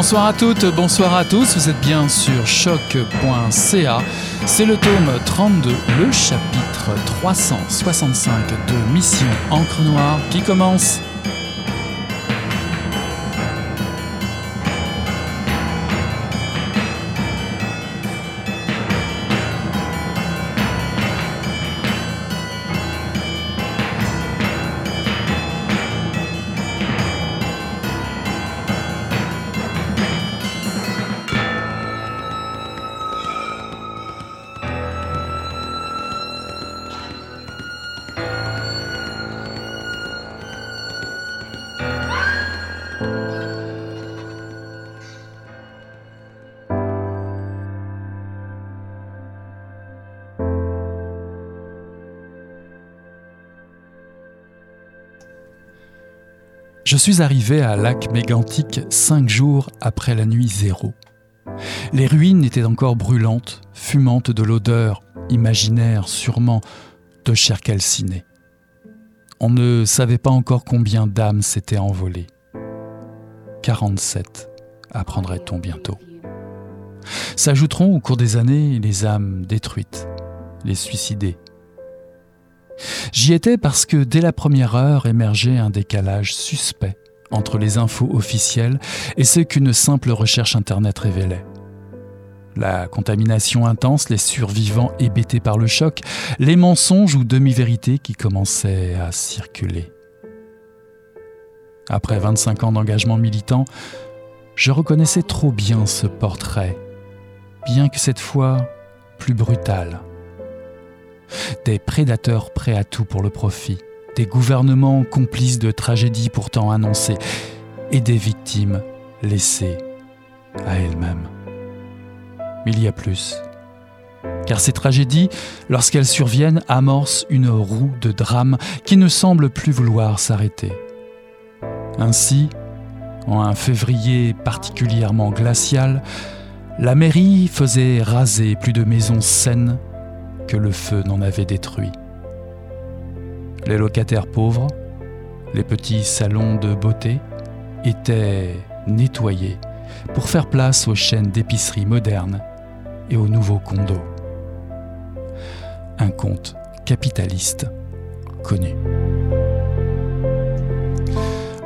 Bonsoir à toutes, bonsoir à tous, vous êtes bien sur choc.ca. C'est le tome 32, le chapitre 365 de Mission Encre Noire qui commence. Suis arrivé à Lac Mégantic cinq jours après la nuit zéro. Les ruines étaient encore brûlantes, fumantes de l'odeur, imaginaire sûrement, de chair calcinée. On ne savait pas encore combien d'âmes s'étaient envolées. 47, apprendrait-on bientôt. S'ajouteront au cours des années les âmes détruites, les suicidées, J'y étais parce que dès la première heure émergeait un décalage suspect entre les infos officielles et ce qu'une simple recherche Internet révélait. La contamination intense, les survivants hébétés par le choc, les mensonges ou demi-vérités qui commençaient à circuler. Après 25 ans d'engagement militant, je reconnaissais trop bien ce portrait, bien que cette fois plus brutal des prédateurs prêts à tout pour le profit, des gouvernements complices de tragédies pourtant annoncées, et des victimes laissées à elles-mêmes. Mais il y a plus. Car ces tragédies, lorsqu'elles surviennent, amorcent une roue de drame qui ne semble plus vouloir s'arrêter. Ainsi, en un février particulièrement glacial, la mairie faisait raser plus de maisons saines le feu n'en avait détruit. Les locataires pauvres, les petits salons de beauté étaient nettoyés pour faire place aux chaînes d'épicerie modernes et aux nouveaux condos. Un conte capitaliste connu.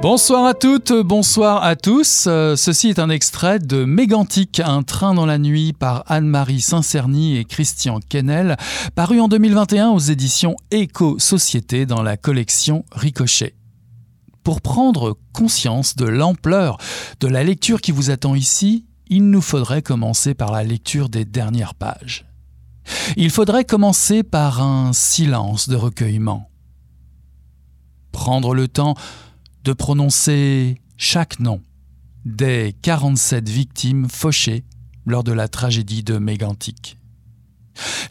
Bonsoir à toutes, bonsoir à tous. Euh, ceci est un extrait de Mégantic, un train dans la nuit par Anne-Marie Saint-Cerny et Christian Kennel, paru en 2021 aux éditions Éco-Société dans la collection Ricochet. Pour prendre conscience de l'ampleur de la lecture qui vous attend ici, il nous faudrait commencer par la lecture des dernières pages. Il faudrait commencer par un silence de recueillement. Prendre le temps de prononcer chaque nom des 47 victimes fauchées lors de la tragédie de Mégantic.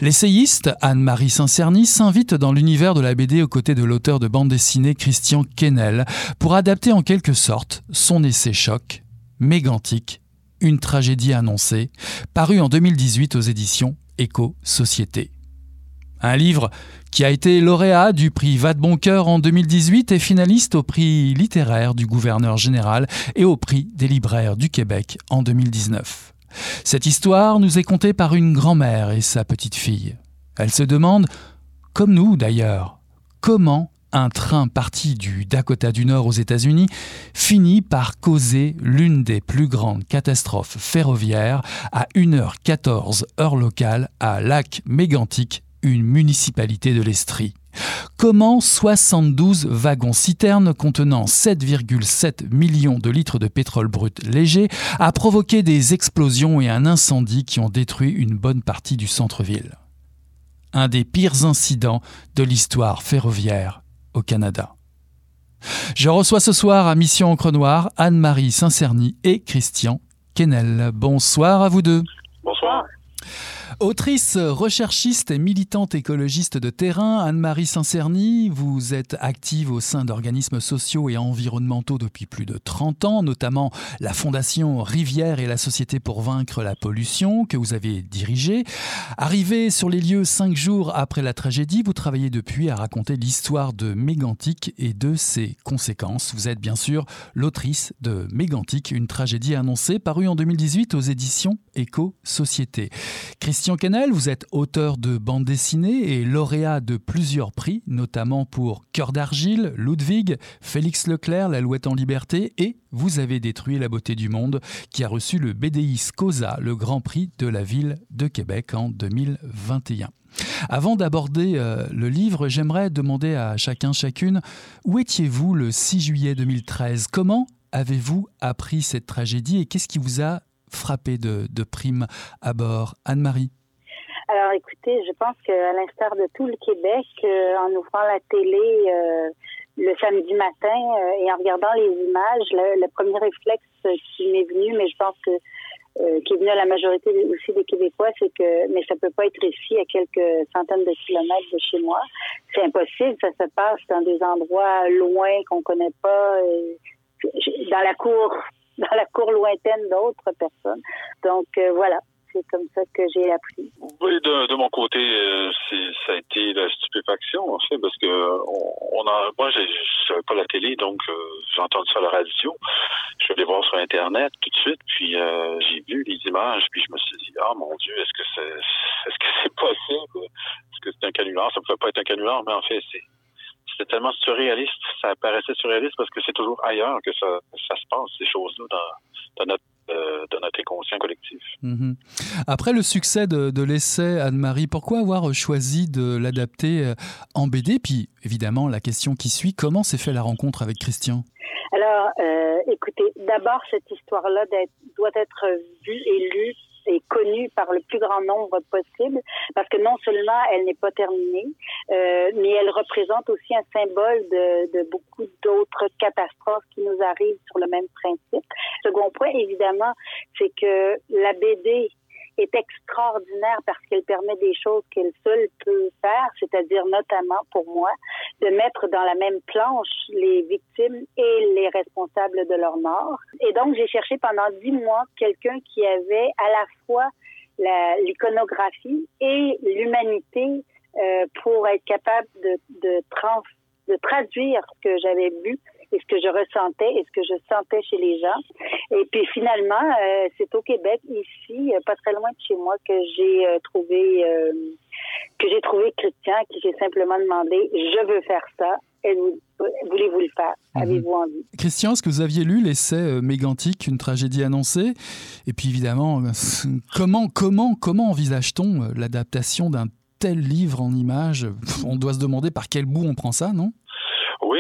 L'essayiste Anne-Marie Saint-Cerny s'invite dans l'univers de la BD aux côtés de l'auteur de bande dessinée Christian Kennel pour adapter en quelque sorte son essai choc, Mégantic, une tragédie annoncée, paru en 2018 aux éditions Éco-Société. Un livre qui a été lauréat du prix Vadeboncoeur en 2018 et finaliste au prix littéraire du gouverneur général et au prix des libraires du Québec en 2019. Cette histoire nous est contée par une grand-mère et sa petite-fille. Elle se demande, comme nous d'ailleurs, comment un train parti du Dakota du Nord aux États-Unis finit par causer l'une des plus grandes catastrophes ferroviaires à 1h14 heure locale à Lac Mégantic une municipalité de l'Estrie. Comment 72 wagons-citernes contenant 7,7 millions de litres de pétrole brut léger a provoqué des explosions et un incendie qui ont détruit une bonne partie du centre-ville Un des pires incidents de l'histoire ferroviaire au Canada. Je reçois ce soir à Mission Encre Noire Anne-Marie Saint-Cerny et Christian Kennel. Bonsoir à vous deux. Autrice, recherchiste et militante écologiste de terrain, Anne-Marie Saint-Cerny, vous êtes active au sein d'organismes sociaux et environnementaux depuis plus de 30 ans, notamment la Fondation Rivière et la Société pour vaincre la pollution que vous avez dirigée. Arrivé sur les lieux cinq jours après la tragédie, vous travaillez depuis à raconter l'histoire de Mégantic et de ses conséquences. Vous êtes bien sûr l'autrice de Mégantic, une tragédie annoncée parue en 2018 aux éditions Éco-Société. Kennel, vous êtes auteur de bandes dessinées et lauréat de plusieurs prix, notamment pour Cœur d'argile, Ludwig, Félix Leclerc, L'Alouette en liberté et Vous avez détruit la beauté du monde, qui a reçu le BDI SCOSA, le Grand Prix de la ville de Québec en 2021. Avant d'aborder euh, le livre, j'aimerais demander à chacun, chacune, où étiez-vous le 6 juillet 2013 Comment avez-vous appris cette tragédie et qu'est-ce qui vous a frappé de, de prime abord Anne-Marie alors écoutez, je pense qu'à l'instar de tout le Québec, euh, en ouvrant la télé euh, le samedi matin euh, et en regardant les images, le, premier réflexe qui m'est venu, mais je pense que qui est venu à la majorité aussi des Québécois, c'est que mais ça peut pas être ici à quelques centaines de kilomètres de chez moi. C'est impossible, ça se passe dans des endroits loin qu'on connaît pas, dans la cour dans la cour lointaine d'autres personnes. Donc voilà, c'est comme ça que j'ai appris. Oui, de, de mon côté, euh, ça a été la stupéfaction, en fait, parce que on, a, moi, je savais pas la télé, donc euh, j'ai entendu ça à la radio. Je suis allé voir sur Internet tout de suite, puis euh, j'ai vu les images, puis je me suis dit, ah mon Dieu, est-ce que c'est, est-ce que c'est possible? Est-ce que c'est un canular? Ça ne pouvait pas être un canular, mais en fait, c'est c'était tellement surréaliste, ça paraissait surréaliste parce que c'est toujours ailleurs que ça, ça se passe, ces choses-là, dans, dans notre euh, de notre inconscient collectif. Mhm. Après le succès de, de l'essai Anne-Marie, pourquoi avoir choisi de l'adapter euh, en BD Puis évidemment, la question qui suit, comment s'est fait la rencontre avec Christian? Alors, euh, écoutez, d'abord, cette histoire-là doit être vue et lue est connue par le plus grand nombre possible parce que non seulement elle n'est pas terminée, euh, mais elle représente aussi un symbole de, de beaucoup d'autres catastrophes qui nous arrivent sur le même principe. Second point, évidemment, c'est que la BD est extraordinaire parce qu'elle permet des choses qu'elle seule peut faire, c'est-à-dire notamment pour moi de mettre dans la même planche les victimes et les responsables de leur mort. Et donc j'ai cherché pendant dix mois quelqu'un qui avait à la fois l'iconographie et l'humanité euh, pour être capable de, de, trans, de traduire ce que j'avais vu et ce que je ressentais et ce que je sentais chez les gens. Et puis finalement, euh, c'est au Québec, ici, euh, pas très loin de chez moi, que j'ai euh, trouvé que j'ai trouvé Christian, qui j'ai simplement demandé je veux faire ça. Voulez-vous le faire? Mhm. Avez-vous envie? Christian, est-ce que vous aviez lu l'essai Mégantique, une tragédie annoncée? Et puis évidemment, comment comment comment envisage-t-on l'adaptation d'un tel livre en images? On doit se demander par quel bout on prend ça, non?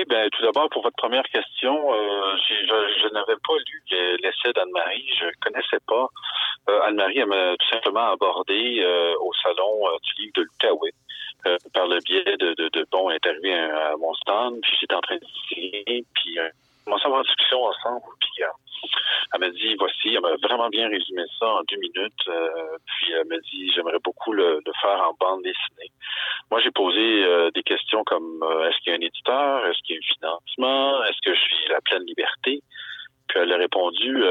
Ben tout d'abord pour votre première question, euh, je, n'avais pas lu l'essai d'Anne-Marie, je connaissais pas. Euh, Anne-Marie m'a tout simplement abordé euh, au salon du livre de l'Outaouais. Par le biais de, de, de à, mon stand, puis j'étais en train de puis euh, commençait à avoir une discussion ensemble, puis elle m'a dit, voici, elle m'a vraiment bien résumé ça en deux minutes. Euh, puis elle m'a dit, j'aimerais beaucoup le, faire en bande dessinée. Moi, j'ai posé euh, des questions comme, euh, est-ce qu'il y a un éditeur? Est-ce qu'il y a un financement? Est-ce que je suis la pleine liberté? Elle a répondu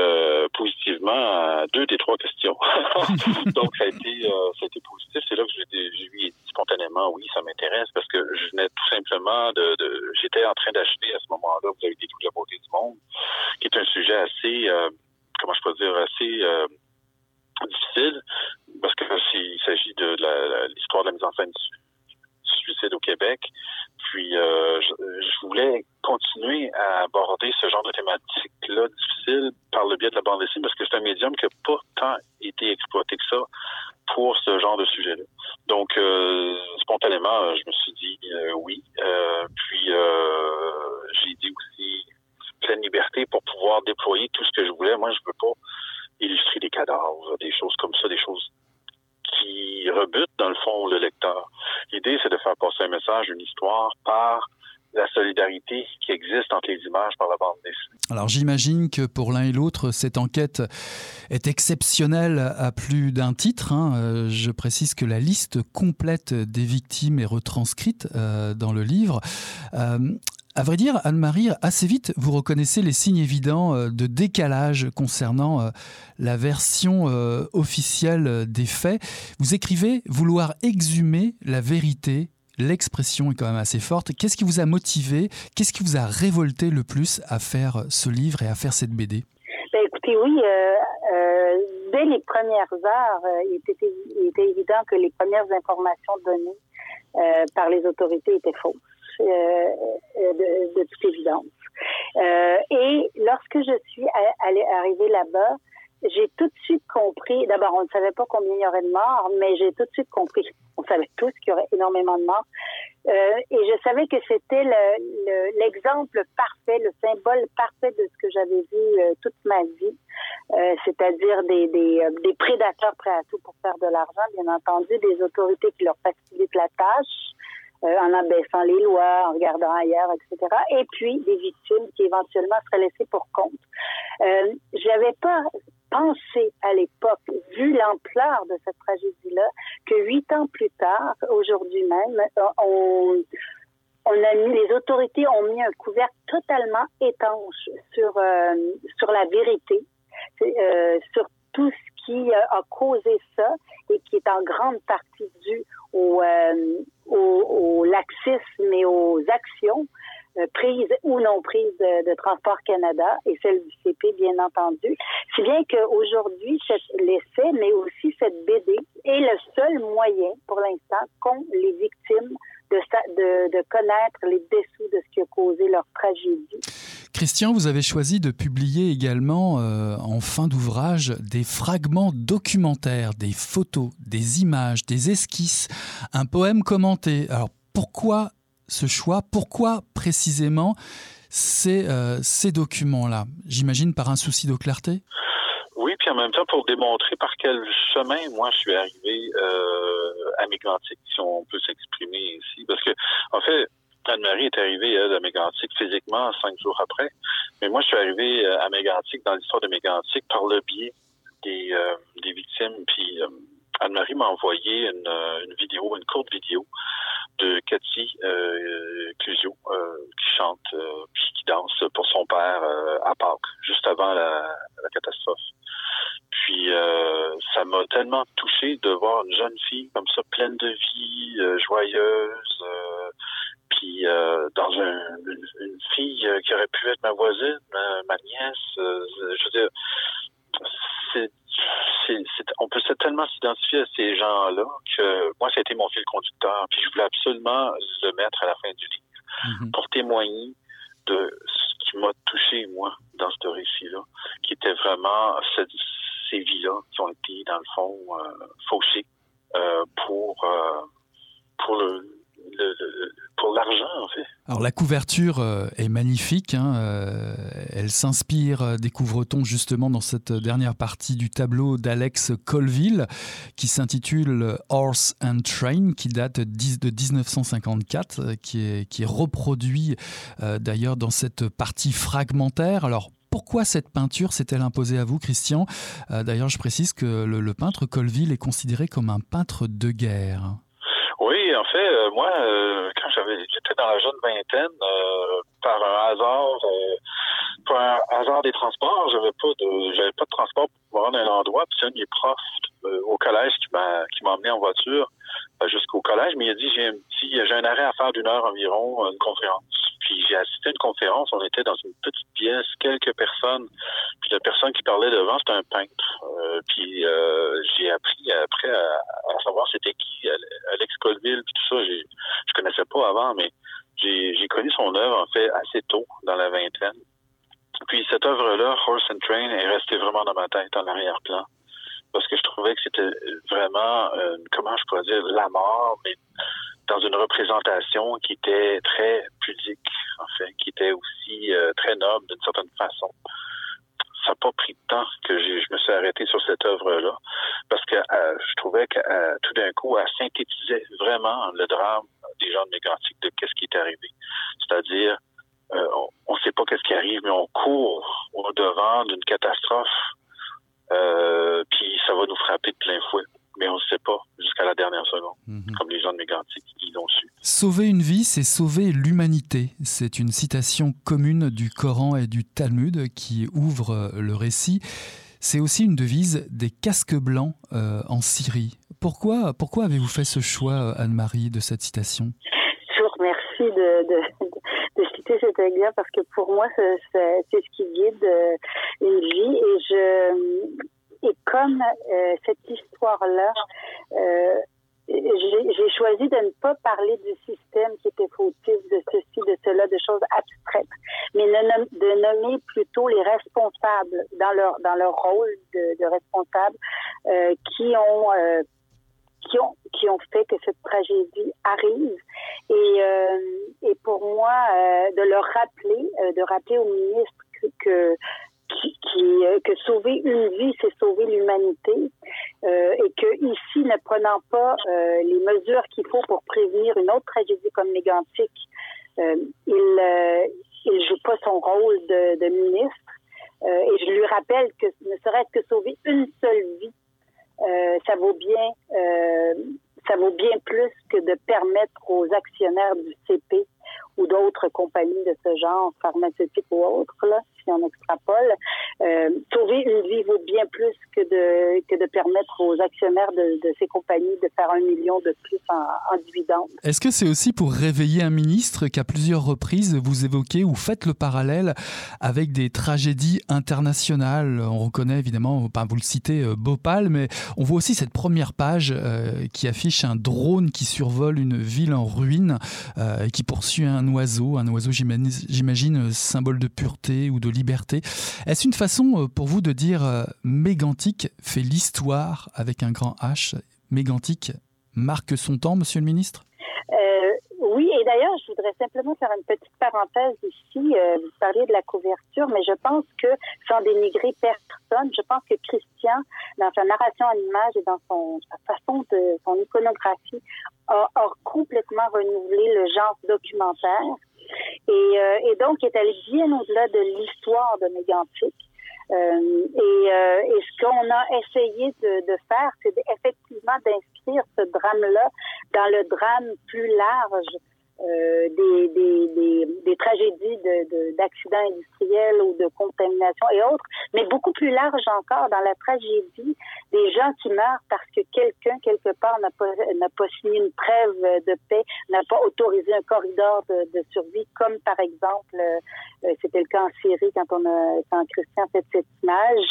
positivement à deux des trois questions. Donc, ça a été, ça a été positif. C'est là que je lui ai dit spontanément, oui, ça m'intéresse parce que je venais tout simplement de, de j'étais en train d'acheter à ce moment-là, vous avez dit toute la beauté du monde qui est un sujet assez, euh, comment je peux dire, assez euh, difficile, parce que s'il s'agit de l'histoire de la mise en scène du suicide au Québec. Puis euh, je, voulais continuer à aborder ce genre de thématique-là difficile par le biais de la bande dessinée, parce que c'est un médium qui n'a pas tant été exploité que ça pour ce genre de sujet-là. Donc, spontanément, je me suis dit oui. puis, j'ai dit aussi pleine liberté pour pouvoir déployer tout ce que je voulais. Moi, je veux pas illustrer des cadavres, des choses comme ça, des choses qui rebutent dans le fond le lecteur. L'idée, c'est de faire passer un message, une histoire par la qui existe entre les images par la bande dessinée. Alors j'imagine que pour l'un et l'autre, cette enquête est exceptionnelle à plus d'un titre. Hein. Euh, je précise que la liste complète des victimes est retranscrite euh, dans le livre. Euh, à vrai dire, Anne-Marie, assez vite, vous reconnaissez les signes évidents euh, de décalage concernant la version officielle des faits. Vous écrivez vouloir exhumer la vérité. L'expression est quand même assez forte. Qu'est-ce qui vous a motivé? Qu'est-ce qui vous a révolté le plus à faire ce livre et à faire cette BD ben, Écoutez, oui, dès les premières heures, il, était, il, était, évident que les premières informations données par les autorités étaient fausses. Euh, euh, de, toute évidence. Euh, et lorsque je suis allée arrivée là-bas, j'ai tout de suite compris. D'abord, on ne savait pas combien il y aurait de morts, mais j'ai tout de suite compris. On savait tous qu'il y aurait énormément de morts. Euh, et je savais que c'était l'exemple le, parfait, le symbole parfait de ce que j'avais vu euh, toute ma vie, euh, c'est-à-dire des, des, des, prédateurs prêts à tout pour faire de l'argent, bien entendu, des autorités qui leur facilitent la tâche, euh, en abaissant les lois, en regardant ailleurs, etc. Et puis des victimes qui éventuellement seraient laissées pour compte. Euh, J'avais pas pensé à l'époque, vu l'ampleur de cette tragédie-là, que huit ans plus tard, aujourd'hui même, mis, les autorités ont mis un couvercle totalement étanche sur euh, sur la vérité, euh, sur tout ce qui euh, a causé ça et qui est en grande partie dû au, euh, laxisme et aux actions euh, prises ou non prises de, de, Transport Canada et celles du CP, bien entendu. Si bien qu'aujourd'hui, l'essai, mais aussi cette BD, est le seul moyen, pour l'instant, qu'ont les victimes de, connaître les dessous de ce qui a causé leur tragédie. Christian, vous avez choisi de publier également euh, en fin d'ouvrage des fragments documentaires, des photos, des images, des esquisses, un poème commenté. Alors pourquoi ce choix? Pourquoi précisément ces, euh, documents-là? J'imagine par un souci de clarté? Puis en même temps pour démontrer par quel chemin moi je suis arrivé euh, à Mégantic, si on peut s'exprimer ici. Parce que, en fait, Anne-Marie est arrivée à Mégantic physiquement cinq jours après. Mais moi, je suis arrivé euh, à Mégantic dans l'histoire de Mégantic par le biais des, euh, des victimes. Puis euh, Anne-Marie m'a envoyé une, euh, une, vidéo, une courte vidéo de Cathy euh, Clusio qui chante puis qui danse pour son père à Pâques, juste avant la, catastrophe. Puis ça m'a tellement touché de voir une jeune fille comme ça, pleine de vie, joyeuse puis euh, dans un, une, fille euh, qui aurait pu être ma voisine, ma, nièce, euh, je veux c'est, on peut tellement s'identifier à ces gens-là que moi, ça a été mon fil conducteur. Puis je voulais absolument le mettre à la fin du livre mm-hmm. pour témoigner de ce qui m'a touché, moi, dans ce récit-là, qui était vraiment ces vies-là qui ont été, dans le fond, euh, fauchées euh, pour, euh, pour le, le, le, pour l'argent, en fait. La couverture euh, est magnifique, hein, euh, elle s'inspire, euh, découvre-t-on justement dans cette dernière partie du tableau d'Alex Colville, qui s'intitule Horse and Train, qui date de 1954, qui est, reproduit d'ailleurs dans cette partie fragmentaire. Alors pourquoi cette peinture s'est-elle imposée à vous, Christian? D'ailleurs, je précise que le peintre Colville est considéré comme un peintre de guerre. En fait, euh, moi, euh, quand j'avais j'étais dans la jeune vingtaine, euh, par un hasard, par un hasard des transports, j'avais pas de j'avais pas de transport pour me rendre à un endroit, puis c'est un de mes profs au collège qui m'a qui m'a emmené en voiture jusqu'au collège, mais il a dit j'ai un petit j'ai un arrêt à faire d'une heure environ, une conférence. Puis j'ai assisté à une conférence, on était dans une petite pièce, quelques personnes, puis la personne qui parlait devant, c'était un peintre. Euh, puis euh, j'ai appris après à, à savoir c'était qui, Alex Colville, puis tout ça, je connaissais pas avant, mais j'ai, j'ai connu son œuvre en fait assez tôt, dans la vingtaine. Puis cette œuvre-là, Horse and Train, est restée vraiment dans ma tête en arrière-plan parce que je trouvais que c'était vraiment, euh, comment je pourrais dire, la mort, mais dans une représentation qui était très pudique, en fait, qui était aussi euh, très noble d'une certaine façon. Ça n'a pas pris de temps que je me suis arrêté sur cette œuvre-là, parce que euh, je trouvais que tout d'un coup, elle synthétisait vraiment le drame des gens de Mégantic de qu'est-ce qui est arrivé. C'est-à-dire, on ne sait pas qu'est-ce qui arrive, mais on court au devant d'une catastrophe, euh, puis ça va nous frapper de plein fouet. Mais on ne sait pas jusqu'à la dernière seconde, mhm. comme les gens de Mégantic, ils l'ont su. Sauver une vie, c'est sauver l'humanité. C'est une citation commune du Coran et du Talmud qui ouvre le récit. C'est aussi une devise des casques blancs euh, en Syrie. Pourquoi, pourquoi avez-vous fait ce choix, Anne-Marie, de cette citation? Je vous remercie de, de, cet exemple parce que pour moi, c'est ce qui guide euh, une vie. Et, je, et comme euh, cette histoire-là, j'ai choisi de ne pas parler du système qui était fautif, de ceci, de cela, de choses abstraites, mais de nommer plutôt les responsables dans leur dans leur rôle de, de responsables euh, qui ont qui ont fait que cette tragédie arrive et euh, pour moi euh, de leur rappeler euh, de rappeler au ministre que sauver une vie, c'est sauver l'humanité, et que ici, ne prenant pas les mesures qu'il faut pour prévenir une autre tragédie comme Mégantic, euh, il il joue pas son rôle de ministre. et je lui rappelle que ne serait-ce que sauver une seule vie, ça vaut bien ça vaut bien plus que de permettre aux actionnaires du CP ou d'autres compagnies de ce genre, pharmaceutiques ou autres, là, si on extrapole, euh, sauver une vie vaut bien plus que de, permettre aux actionnaires de, ces compagnies de faire un million de plus en, en dividendes. Est-ce que c'est aussi pour réveiller un ministre qu'à plusieurs reprises vous évoquez ou faites le parallèle avec des tragédies internationales? On reconnaît évidemment, vous le citez, euh, Bhopal, mais on voit aussi cette première page euh, qui affiche un drone qui survole une ville en ruine euh, et qui poursuit un oiseau, un oiseau j'imagine symbole de pureté ou de liberté. Est-ce une façon euh, pour vous de dire euh, Mégantic fait l'histoire avec un grand H Mégantic marque son temps, monsieur le ministre? Euh, oui, et d'ailleurs, je voudrais simplement faire une petite parenthèse ici. Euh, vous parliez de la couverture, mais je pense que, sans dénigrer personne, je pense que Christian, dans sa narration en image et dans son, sa façon de son iconographie, a complètement renouvelé le genre documentaire. Et, euh, et donc, est allé bien au-delà de l'histoire de Mégantic. Euh, et, euh, et, ce qu'on a essayé de, de faire, c'est effectivement d'inscrire ce drame-là dans le drame plus large euh, des, des, des, des, tragédies d'accidents de, industriels ou de contamination et autres, mais beaucoup plus large encore dans la tragédie des gens qui meurent parce que quelqu'un, quelque part, n'a pas, pas signé une trêve de paix, n'a pas autorisé un corridor de, de survie, comme par exemple, euh, c'était le cas en Syrie quand on a, quand Christian fait cette image,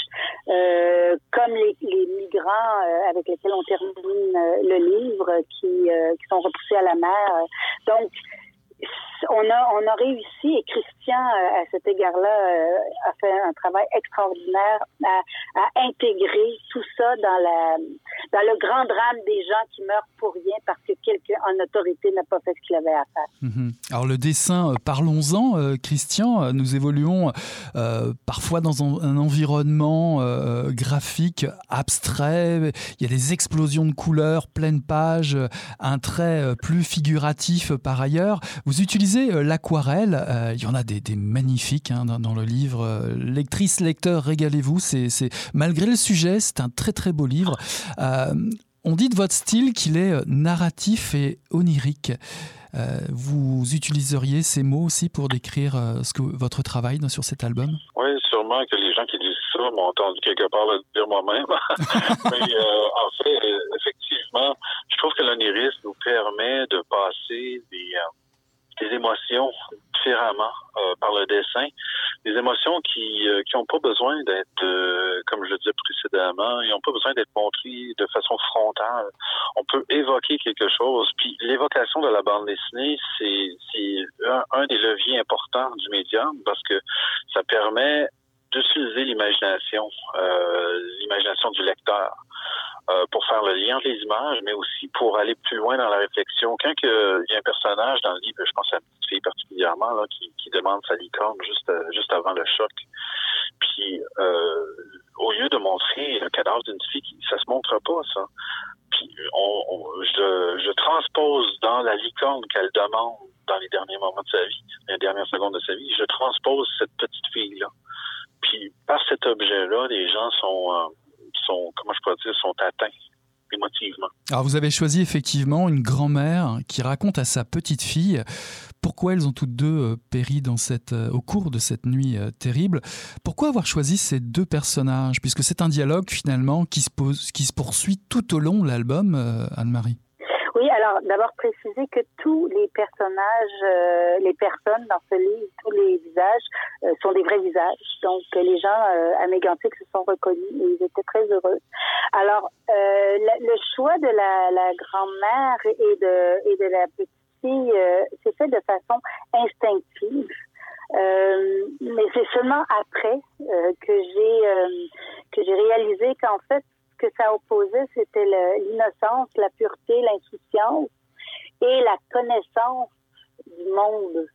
euh, comme les, les migrants euh, avec lesquels on termine le livre qui, qui sont repoussés à la mer. Donc, on a, on a réussi et Christian, euh, à cet égard-là, euh, a fait un travail extraordinaire à, intégrer tout ça dans, le grand drame des gens qui meurent pour rien parce que quelqu'un en autorité n'a pas fait ce qu'il avait à faire. Mhm. Alors le dessin, euh, parlons-en, Christian, nous évoluons parfois dans un, environnement graphique abstrait, il y a des explosions de couleurs, pleine page, un trait plus figuratif par ailleurs. Utilisez euh, l'aquarelle, euh, il y en a des, magnifiques hein, dans, le livre. Euh, lectrice, lecteur, régalez-vous. C'est malgré le sujet, c'est un très très beau livre. On dit de votre style qu'il est narratif et onirique. Vous utiliseriez ces mots aussi pour décrire ce que votre travail sur cet album? Oui, sûrement que les gens qui disent ça m'ont entendu quelque part le dire moi-même. Mais en fait, effectivement, je trouve que l'onirisme nous permet de passer des, des émotions différemment euh, par le dessin, des émotions qui euh, qui n'ont pas besoin d'être, euh, comme je le disais précédemment, ils n'ont pas besoin d'être montrées de façon frontale. On peut évoquer quelque chose. Puis l'évocation de la bande dessinée, c'est un, un des leviers importants du médium parce que ça permet d'utiliser l'imagination, euh, l'imagination du lecteur euh, pour faire le lien entre les images, mais aussi pour aller plus loin dans la réflexion. Quand il y a un personnage dans le livre, je pense à une petite fille particulièrement, là, qui, demande sa licorne juste, juste avant le choc. Puis euh, au lieu de montrer le cadavre d'une fille, ça se montre pas, ça. Puis je, je, transpose dans la licorne qu'elle demande dans les derniers moments de sa vie, les dernières secondes de sa vie, je transpose cette petite fille-là. Puis par cet objet-là, les gens sont, euh, sont, comment je pourrais dire, sont atteints émotivement. Alors vous avez choisi effectivement une grand-mère qui raconte à sa petite fille pourquoi elles ont toutes deux euh, péri dans cette, euh, au cours de cette nuit terrible. Pourquoi avoir choisi ces deux personnages? Puisque c'est un dialogue finalement qui se, pose, qui se poursuit tout au long de l'album, Anne-Marie. Oui, alors d'abord préciser que tous les personnages, les personnes dans ce livre, tous les visages sont des vrais visages. Donc les gens à Mégantic se sont reconnus et ils étaient très heureux. Alors le, choix de la, grand-mère et de, la petite euh, c'est fait de façon instinctive. Euh, mais c'est seulement après euh, que j'ai que j'ai réalisé qu'en fait que ça opposait c'était l'innocence, la pureté, l'insouciance et la connaissance du monde.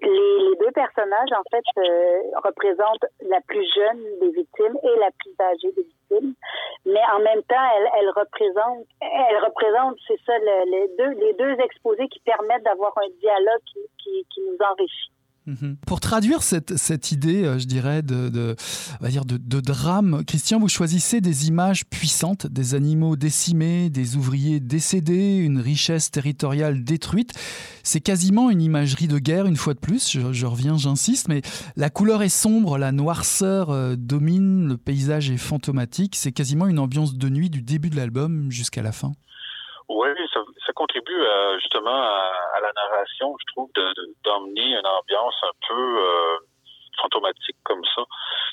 Les, les, deux personnages, en fait, euh, représentent la plus jeune des victimes et la plus âgée des victimes. Mais en même temps, elles, représentent, elles représentent, c'est ça, les, deux, les deux exposés qui permettent d'avoir un dialogue qui nous enrichit. Mhm. Pour traduire cette, cette idée, euh, je dirais, de, de, va dire de, de, drame, Christian, vous choisissez des images puissantes, des animaux décimés, des ouvriers décédés, une richesse territoriale détruite. C'est quasiment une imagerie de guerre, une fois de plus, je, je reviens, j'insiste, mais la couleur est sombre, la noirceur euh, domine, le paysage est fantomatique, c'est quasiment une ambiance de nuit du début de l'album jusqu'à la fin. Oui, ça, ça contribue euh, justement à, à, la narration, je trouve, d'emmener de, une ambiance un peu euh, fantomatique comme ça.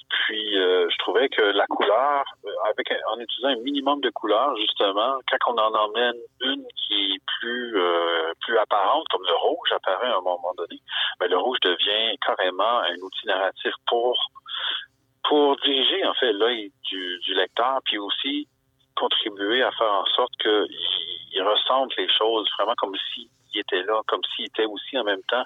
Puis euh, je trouvais que la couleur, euh, avec en utilisant un minimum de couleurs, justement, quand on en emmène une qui est plus euh, plus apparente, comme le rouge apparaît à un moment donné, mais ben, le rouge devient carrément un outil narratif pour pour diriger en fait l'œil du, du lecteur, puis aussi contribuer à faire en sorte qu'il il ressemble les choses vraiment comme s'il était là, comme s'il était aussi en même temps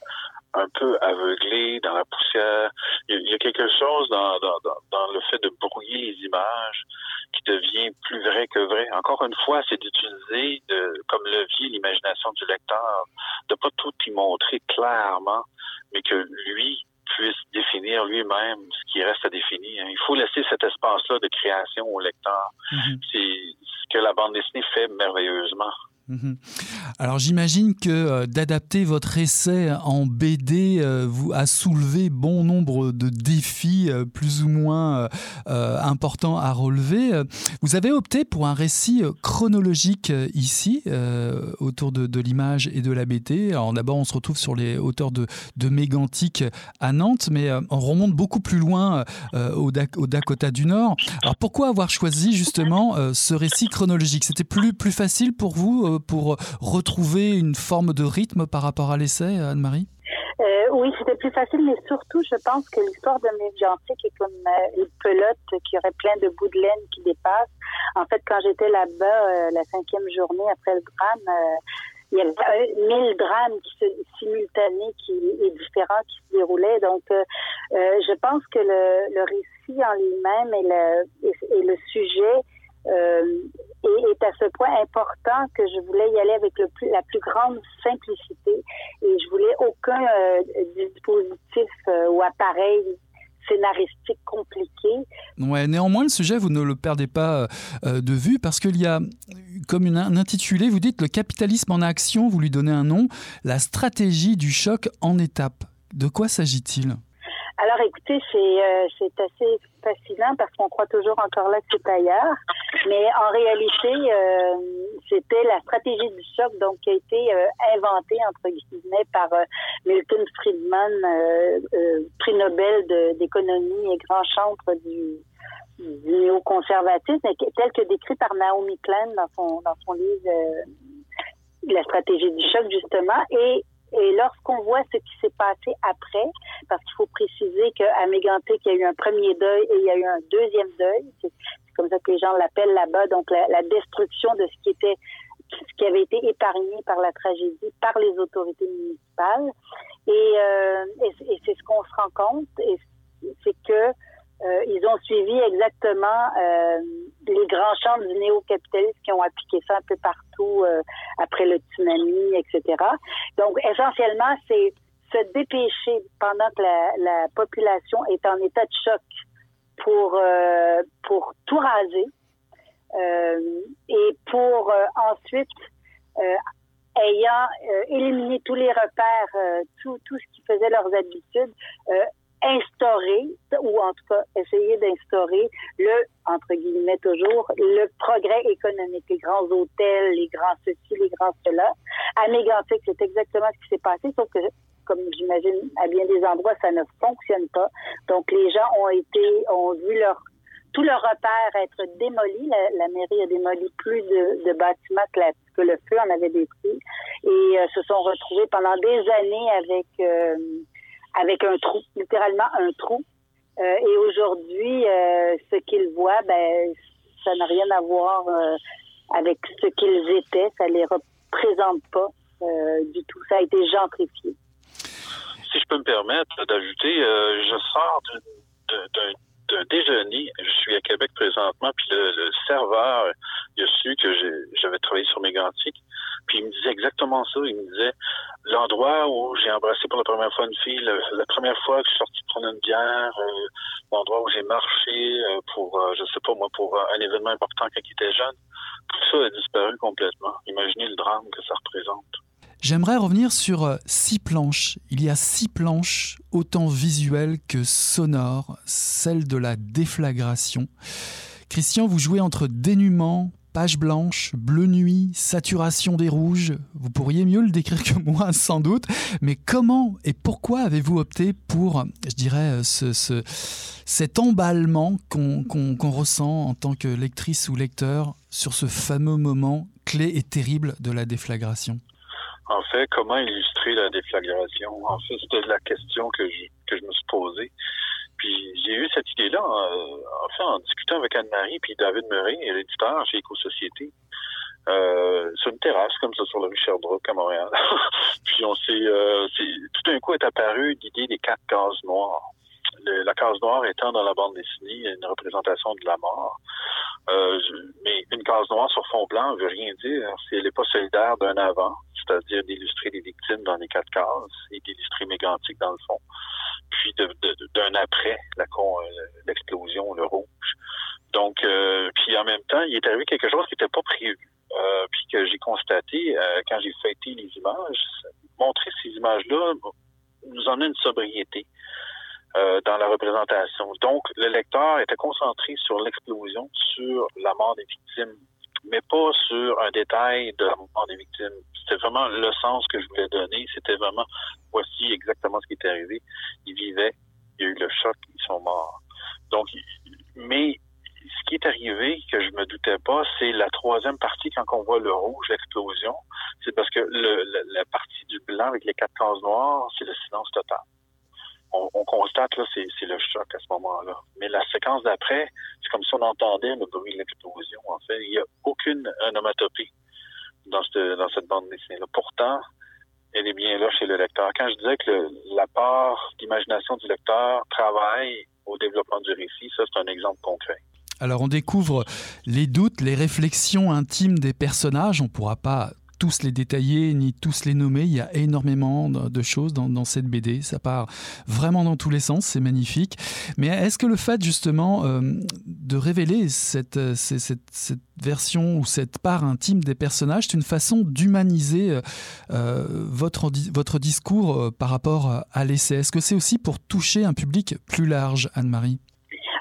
un peu aveuglé dans la poussière. Il y a quelque chose dans, dans le fait de brouiller les images qui devient plus vrai que vrai. Encore une fois, c'est d'utiliser comme levier l'imagination du lecteur, de pas tout y montrer clairement, mais que lui puisse définir lui-même ce qui reste à définir. Il faut laisser cet espace-là de création au lecteur. Mm-hmm. C'est ce que la bande dessinée fait merveilleusement. Mhm. Alors j'imagine que euh, d'adapter votre essai en BD euh, vous a soulevé bon nombre de défis euh, plus ou moins importants à relever. Vous avez opté pour un récit chronologique ici autour de, l'image et de la BD. Alors d'abord on se retrouve sur les hauteurs de, de à Nantes, mais on remonte beaucoup plus loin au, Dakota du Nord. Alors pourquoi avoir choisi justement ce récit chronologique? C'était plus facile pour vous pour retrouver une forme de rythme par rapport à l'essai, Anne-Marie? Euh, oui, c'était plus facile, mais surtout, je pense que l'histoire de Médiantique est comme euh, une pelote qui aurait plein de bouts de laine qui dépassent. En fait, quand j'étais là-bas, euh, la cinquième journée après le drame, il y avait mille drames qui se simultanés qui et différents qui se déroulaient. Donc, je pense que le, le récit en lui-même et le, et, le sujet et est à ce point important que je voulais y aller avec la plus grande simplicité et je voulais aucun euh, dispositif euh, ou appareil scénaristique compliqué. Ouais, néanmoins, le sujet, vous ne le perdez pas euh, de vue parce qu'il y a comme une, un intitulé, vous dites le capitalisme en action, vous lui donnez un nom, la stratégie du choc en étapes. De quoi s'agit-il? Alors écoutez, c'est euh, c'est assez fascinant parce qu'on croit toujours encore là que c'est ailleurs, mais en réalité, euh, c'était la stratégie du choc donc qui a été euh, inventée entre guillemets par euh, Milton Friedman, euh, prix Nobel d'économie et grand chantre du, du néoconservatisme, tel que décrit par Naomi Klein dans son dans son livre La stratégie du choc justement. Et et lorsqu'on voit ce qui s'est passé après, parce qu'il faut préciser qu'à Mégantic, il y a eu un premier deuil et il y a eu un deuxième deuil. C'est comme ça que les gens l'appellent là-bas. Donc, la, destruction de ce qui était, ce qui avait été épargné par la tragédie, par les autorités municipales. Et, euh, et c'est ce qu'on se rend compte, et c'est que Euh, ils ont suivi exactement euh, les grands champs du néo-capitalisme qui ont appliqué ça un peu partout euh, après le tsunami, etc. Donc, essentiellement, c'est se dépêcher pendant que la, la, population est en état de choc pour, euh, pour tout raser et pour ensuite, ayant éliminé tous les repères, tout, tout ce qui faisait leurs habitudes, instaurer, ou en tout cas essayer d'instaurer le, entre guillemets toujours, le progrès économique, les grands hôtels, les grands ceci, les grands cela. À Mégantic, c'est exactement ce qui s'est passé, sauf que comme j'imagine à bien des endroits, ça ne fonctionne pas. Donc les gens ont été, ont vu leur tous leurs repères être démolis. La, mairie a démoli plus de, de bâtiments que, que, le feu en avait détruit et euh, se sont retrouvés pendant des années avec euh, avec un trou, littéralement un trou. Euh, et aujourd'hui, euh, ce qu'ils voient, ben, ça n'a rien à voir euh, avec ce qu'ils étaient. Ça les représente pas du tout. Ça a été gentrifié. Si je peux me permettre d'ajouter, je sors d'un déjeuner. Je suis à Québec présentement, puis le, serveur, il a su que j'avais travaillé sur mes gantiques. Puis il me disait exactement ça. Il me disait l'endroit où j'ai embrassé pour la première fois une fille, la première fois que je suis sorti prendre une bière, euh, l'endroit où j'ai marché euh, pour, euh, je sais pas moi, pour un événement important quand il était jeune. Tout ça a disparu complètement. Imaginez le drame que ça représente. J'aimerais revenir sur six planches. Il y a six planches, autant visuelles que sonores, celle de la déflagration. Christian, vous jouez entre dénuement, page blanche, bleu nuit, saturation des rouges. Vous pourriez mieux le décrire que moi, sans doute. Mais comment et pourquoi avez-vous opté pour, je dirais, ce, ce cet emballement qu'on ressent en tant que lectrice ou lecteur sur ce fameux moment clé et terrible de la déflagration? En fait, comment illustrer la déflagration? En fait, c'était la question que je, que je me suis posée. Puis j'ai eu cette idée-là, en, en, fait, en discutant avec Anne-Marie puis David Murray, l'éditeur chez Éco-Société, euh, sur une terrasse comme ça sur le Richard Sherbrooke à Montréal. puis on s'est, euh, tout d'un coup est apparu l'idée des quatre cases noires. La case noire étant dans la bande dessinée une représentation de la mort. Euh, mais une case noire sur fond blanc veut rien dire si elle n'est pas solidaire d'un avant, c'est-à-dire d'illustrer les victimes dans les quatre cases et d'illustrer Mégantic dans le fond puis d'un après euh, l'explosion, le rouge. Donc, euh, puis en même temps, il est arrivé quelque chose qui n'était pas prévu. Euh, puis que j'ai constaté quand j'ai fêté les images, montrer ces images-là nous en a une sobriété dans la représentation. Donc, le lecteur était concentré sur l'explosion, sur la mort des victimes, mais pas sur un détail de la mort des victimes. C'était vraiment le sens que je voulais donner. C'était vraiment voici exactement ce qui est arrivé. Ils vivaient, il y a eu le choc, ils sont morts. Donc, mais ce qui est arrivé, que je me doutais pas, c'est la troisième partie, quand on voit le rouge, l'explosion, c'est parce que le, la partie du blanc avec les quatre cases noires, c'est le silence total. On, on constate, là, c'est, le choc à ce moment-là. Mais la séquence d'après, c'est comme si on entendait le bruit de l'explosion. En fait, il n'y a aucune onomatopée dans cette, dans cette bande dessinée-là. Pourtant, elle est bien là chez le lecteur. Quand je disais que la part d'imagination du lecteur travaille au développement du récit, ça c'est un exemple concret. Alors on découvre les doutes, les réflexions intimes des personnages. On ne pourra pas tous les détailler ni tous les nommer. Il y a énormément de choses dans, cette BD. Ça part vraiment dans tous les sens. C'est magnifique. Mais est-ce que le fait justement euh, de révéler cette, euh, cette, version ou cette part intime des personnages, c'est une façon d'humaniser euh, votre, votre discours par rapport à l'essai? Est-ce que c'est aussi pour toucher un public plus large, Anne-Marie?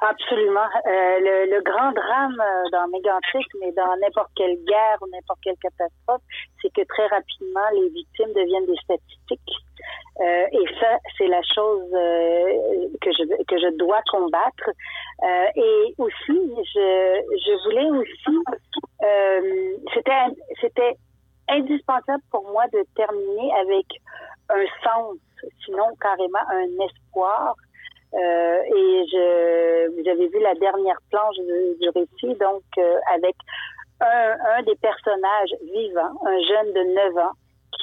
Absolument. Euh, le, grand drame euh, dans Mégantic, mais dans n'importe quelle guerre ou n'importe quelle catastrophe, c'est que très rapidement, les victimes deviennent des statistiques. Euh, et ça, c'est la chose que je dois combattre. Et aussi, je, voulais aussi, c'était indispensable pour moi de terminer avec un sens, sinon carrément un espoir euh, et je, vous avez vu la dernière planche du, récit, donc euh, avec un, un, des personnages vivants, un jeune de 9 ans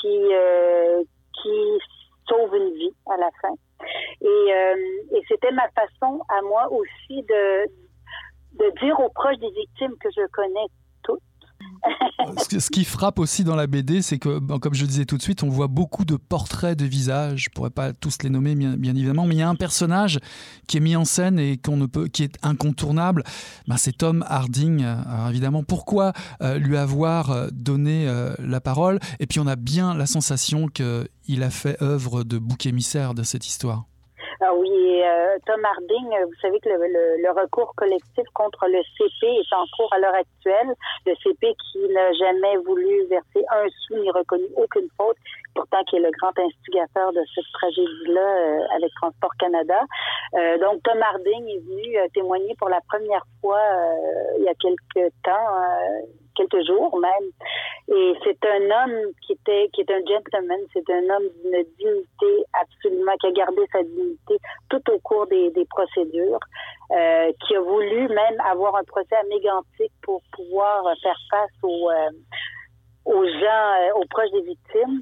qui, euh, qui sauve une vie à la fin. Et, et c'était ma façon à moi aussi de, de dire aux proches des victimes que je connais ce qui frappe aussi dans la BD, c'est que, comme je le disais tout de suite, on voit beaucoup de portraits de visages. Je pourrais pas tous les nommer, bien, évidemment, mais il y a un personnage qui est mis en scène et qui est incontournable. Ben, c'est Tom Harding, euh, évidemment. Pourquoi euh, lui avoir euh, donné la parole? Et puis, on a bien la sensation qu'il a fait œuvre de bouc émissaire de cette histoire. Ah oui, euh, Tom Harding, euh, vous savez que le, le, recours collectif contre le CP est en cours à l'heure actuelle. Le CP qui n'a jamais voulu verser un sou ni reconnu aucune faute, pourtant qui est le grand instigateur de cette tragédie-là euh, avec Transport Canada. Euh, donc Tom Harding est venu témoigner pour la première fois il y a quelques temps quelques jours même. Et c'est un homme qui était, qui est un gentleman, c'est un homme d'une dignité absolument, qui a gardé sa dignité tout au cours des, procédures, euh, qui a voulu même avoir un procès à pour pouvoir faire face aux, euh, gens, euh, aux proches des victimes.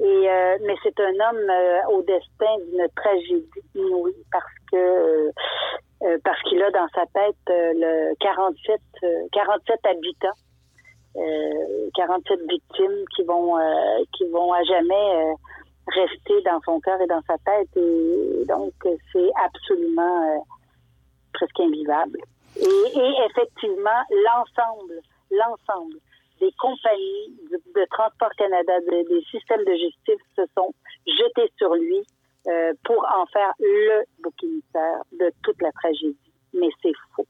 Et mais c'est un homme au destin d'une tragédie inouïe parce que parce qu'il a dans sa tête le 47 47 habitants 47 euh, victimes qui vont euh, qui vont à jamais euh, rester dans son cœur et dans sa tête et donc c'est absolument presque invivable. Et, et effectivement, l'ensemble, l'ensemble des compagnies de, Transport Canada, des systèmes de justice se sont jetés sur lui pour en faire le bouc émissaire de toute la tragédie. Mais c'est faux.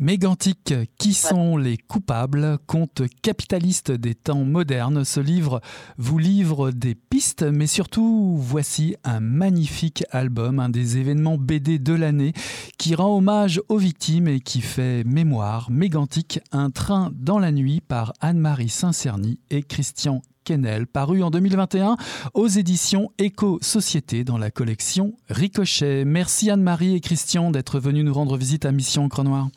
Mégantic, qui sont les coupables Conte capitaliste des temps modernes. Ce livre vous livre des pistes, mais surtout, voici un magnifique album, un des événements BD de l'année, qui rend hommage aux victimes et qui fait mémoire. Mégantic, un train dans la nuit par Anne-Marie Saint-Cerny et Christian Kennel, paru en 2021 aux éditions Éco-Société dans la collection Ricochet. Merci Anne-Marie et Christian d'être venus nous rendre visite à Mission Cronoir.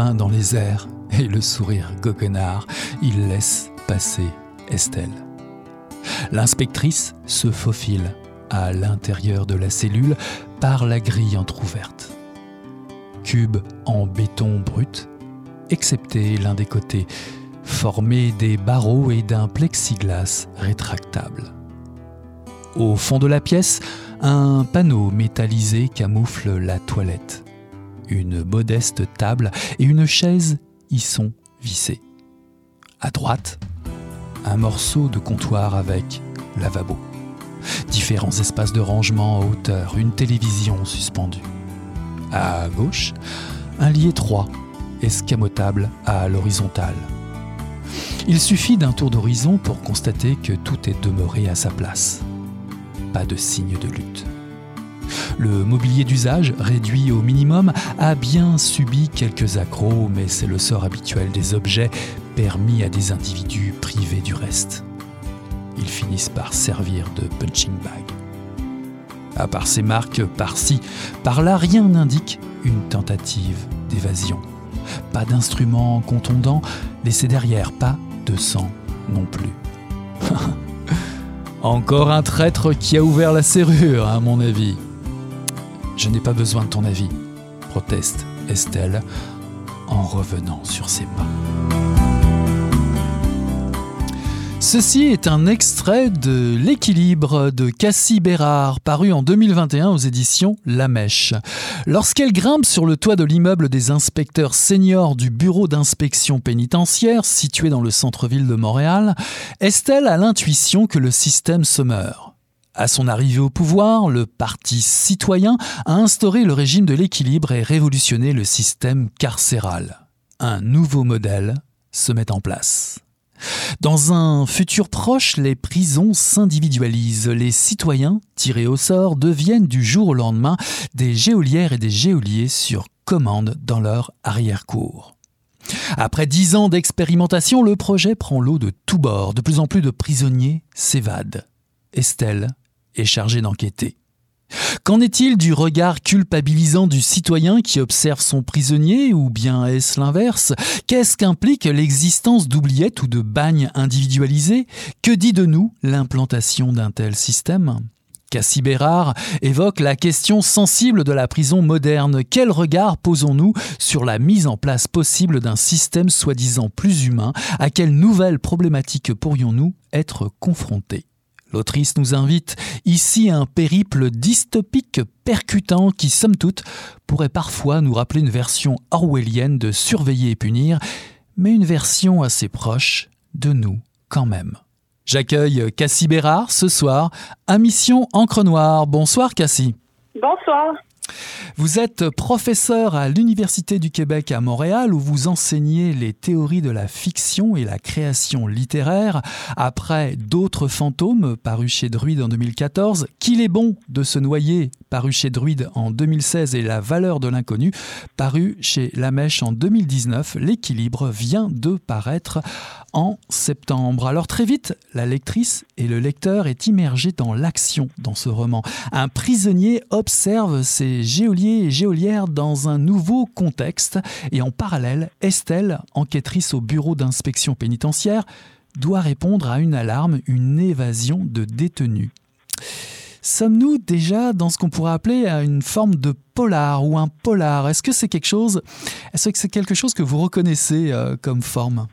Dans les airs et le sourire goguenard, il laisse passer Estelle. L'inspectrice se faufile à l'intérieur de la cellule par la grille entr'ouverte. Cube en béton brut, excepté l'un des côtés, formé des barreaux et d'un plexiglas rétractable. Au fond de la pièce, un panneau métallisé camoufle la toilette. Une modeste table et une chaise y sont vissées. À droite, un morceau de comptoir avec lavabo. Différents espaces de rangement en hauteur, une télévision suspendue. À gauche, un lit étroit, escamotable à l'horizontale. Il suffit d'un tour d'horizon pour constater que tout est demeuré à sa place. Pas de signe de lutte. Le mobilier d'usage, réduit au minimum, a bien subi quelques accros, mais c'est le sort habituel des objets permis à des individus privés du reste. Ils finissent par servir de punching bag. À part ces marques par-ci, par-là, rien n'indique une tentative d'évasion. Pas d'instrument contondant laissé derrière, pas de sang non plus. Encore un traître qui a ouvert la serrure, à mon avis. Je n'ai pas besoin de ton avis, proteste Estelle en revenant sur ses pas. Ceci est un extrait de L'équilibre de Cassie Bérard, paru en 2021 aux éditions La Mèche. Lorsqu'elle grimpe sur le toit de l'immeuble des inspecteurs seniors du bureau d'inspection pénitentiaire situé dans le centre-ville de Montréal, Estelle a l'intuition que le système se meurt. À son arrivée au pouvoir, le Parti citoyen a instauré le régime de l'équilibre et révolutionné le système carcéral. Un nouveau modèle se met en place. Dans un futur proche, les prisons s'individualisent. Les citoyens, tirés au sort, deviennent du jour au lendemain des géolières et des géoliers sur commande dans leur arrière-cour. Après dix ans d'expérimentation, le projet prend l'eau de tous bords. De plus en plus de prisonniers s'évadent. Estelle est chargée d'enquêter. Qu'en est-il du regard culpabilisant du citoyen qui observe son prisonnier, ou bien est-ce l'inverse? Qu'est-ce qu'implique l'existence d'oubliettes ou de bagnes individualisés Que dit de nous l'implantation d'un tel système? Cassie Bérard évoque la question sensible de la prison moderne. Quel regard posons-nous sur la mise en place possible d'un système soi-disant plus humain? À quelles nouvelles problématiques pourrions-nous être confrontés? L'autrice nous invite ici à un périple dystopique percutant qui, somme toute, pourrait parfois nous rappeler une version orwellienne de surveiller et punir, mais une version assez proche de nous quand même. J'accueille Cassie Bérard ce soir à Mission Encre Noire. Bonsoir Cassie. Bonsoir. Vous êtes professeur à l'Université du Québec à Montréal où vous enseignez les théories de la fiction et la création littéraire. Après D'autres fantômes, paru chez Druide en 2014, Qu'il est bon de se noyer, paru chez Druide en 2016, et La valeur de l'inconnu, paru chez La Mèche en 2019, l'équilibre vient de paraître en septembre. Alors très vite, la lectrice et le lecteur est immergé dans l'action dans ce roman. Un prisonnier observe ses géoliers et géolières dans un nouveau contexte et en parallèle, Estelle, enquêtrice au bureau d'inspection pénitentiaire, doit répondre à une alarme, une évasion de détenus. Sommes-nous déjà dans ce qu'on pourrait appeler une forme de polar ou un polar? Est-ce que c'est quelque chose, est-ce que c'est quelque chose que vous reconnaissez euh, comme forme?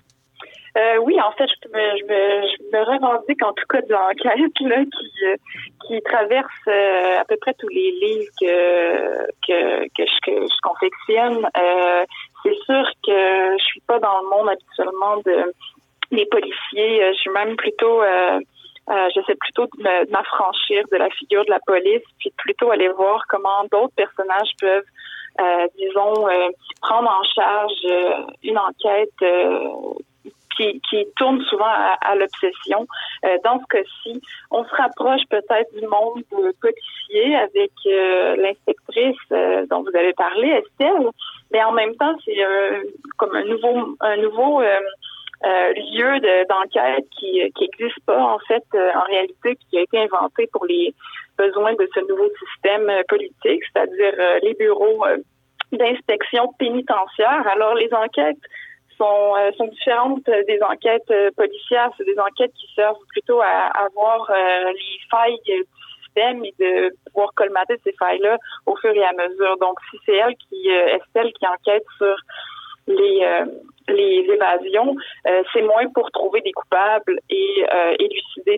Oui, en fait, je me, je, me, je me revendique en tout cas de l'enquête là, qui, euh, traverse euh, à peu près tous les livres que, que, je, que je confectionne. Euh, c'est sûr que je suis pas dans le monde habituellement de des policiers. Je suis même plutôt j'essaie plutôt de m'affranchir de la figure de la police, puis plutôt aller voir comment d'autres personnages peuvent disons, prendre en charge une enquête qui, tourne souvent à, l'obsession. Euh, dans ce cas-ci, on se rapproche peut-être du monde policier avec euh, l'inspectrice euh, dont vous avez parlé, Estelle, mais en même temps, c'est comme un nouveau, un nouveau lieu d'enquête qui n'existe pas en fait en réalité, qui a été inventé pour les besoins de ce nouveau système politique, c'est-à-dire les bureaux d'inspection pénitentiaire. Alors les enquêtes sont, euh, sont différentes des enquêtes euh, policières. C'est des enquêtes qui servent plutôt à, à voir euh, les failles du système et de pouvoir colmater ces failles-là au fur et à mesure. Donc, si c'est elle qui, qui enquête sur les évasions, c'est moins pour trouver des coupables et élucider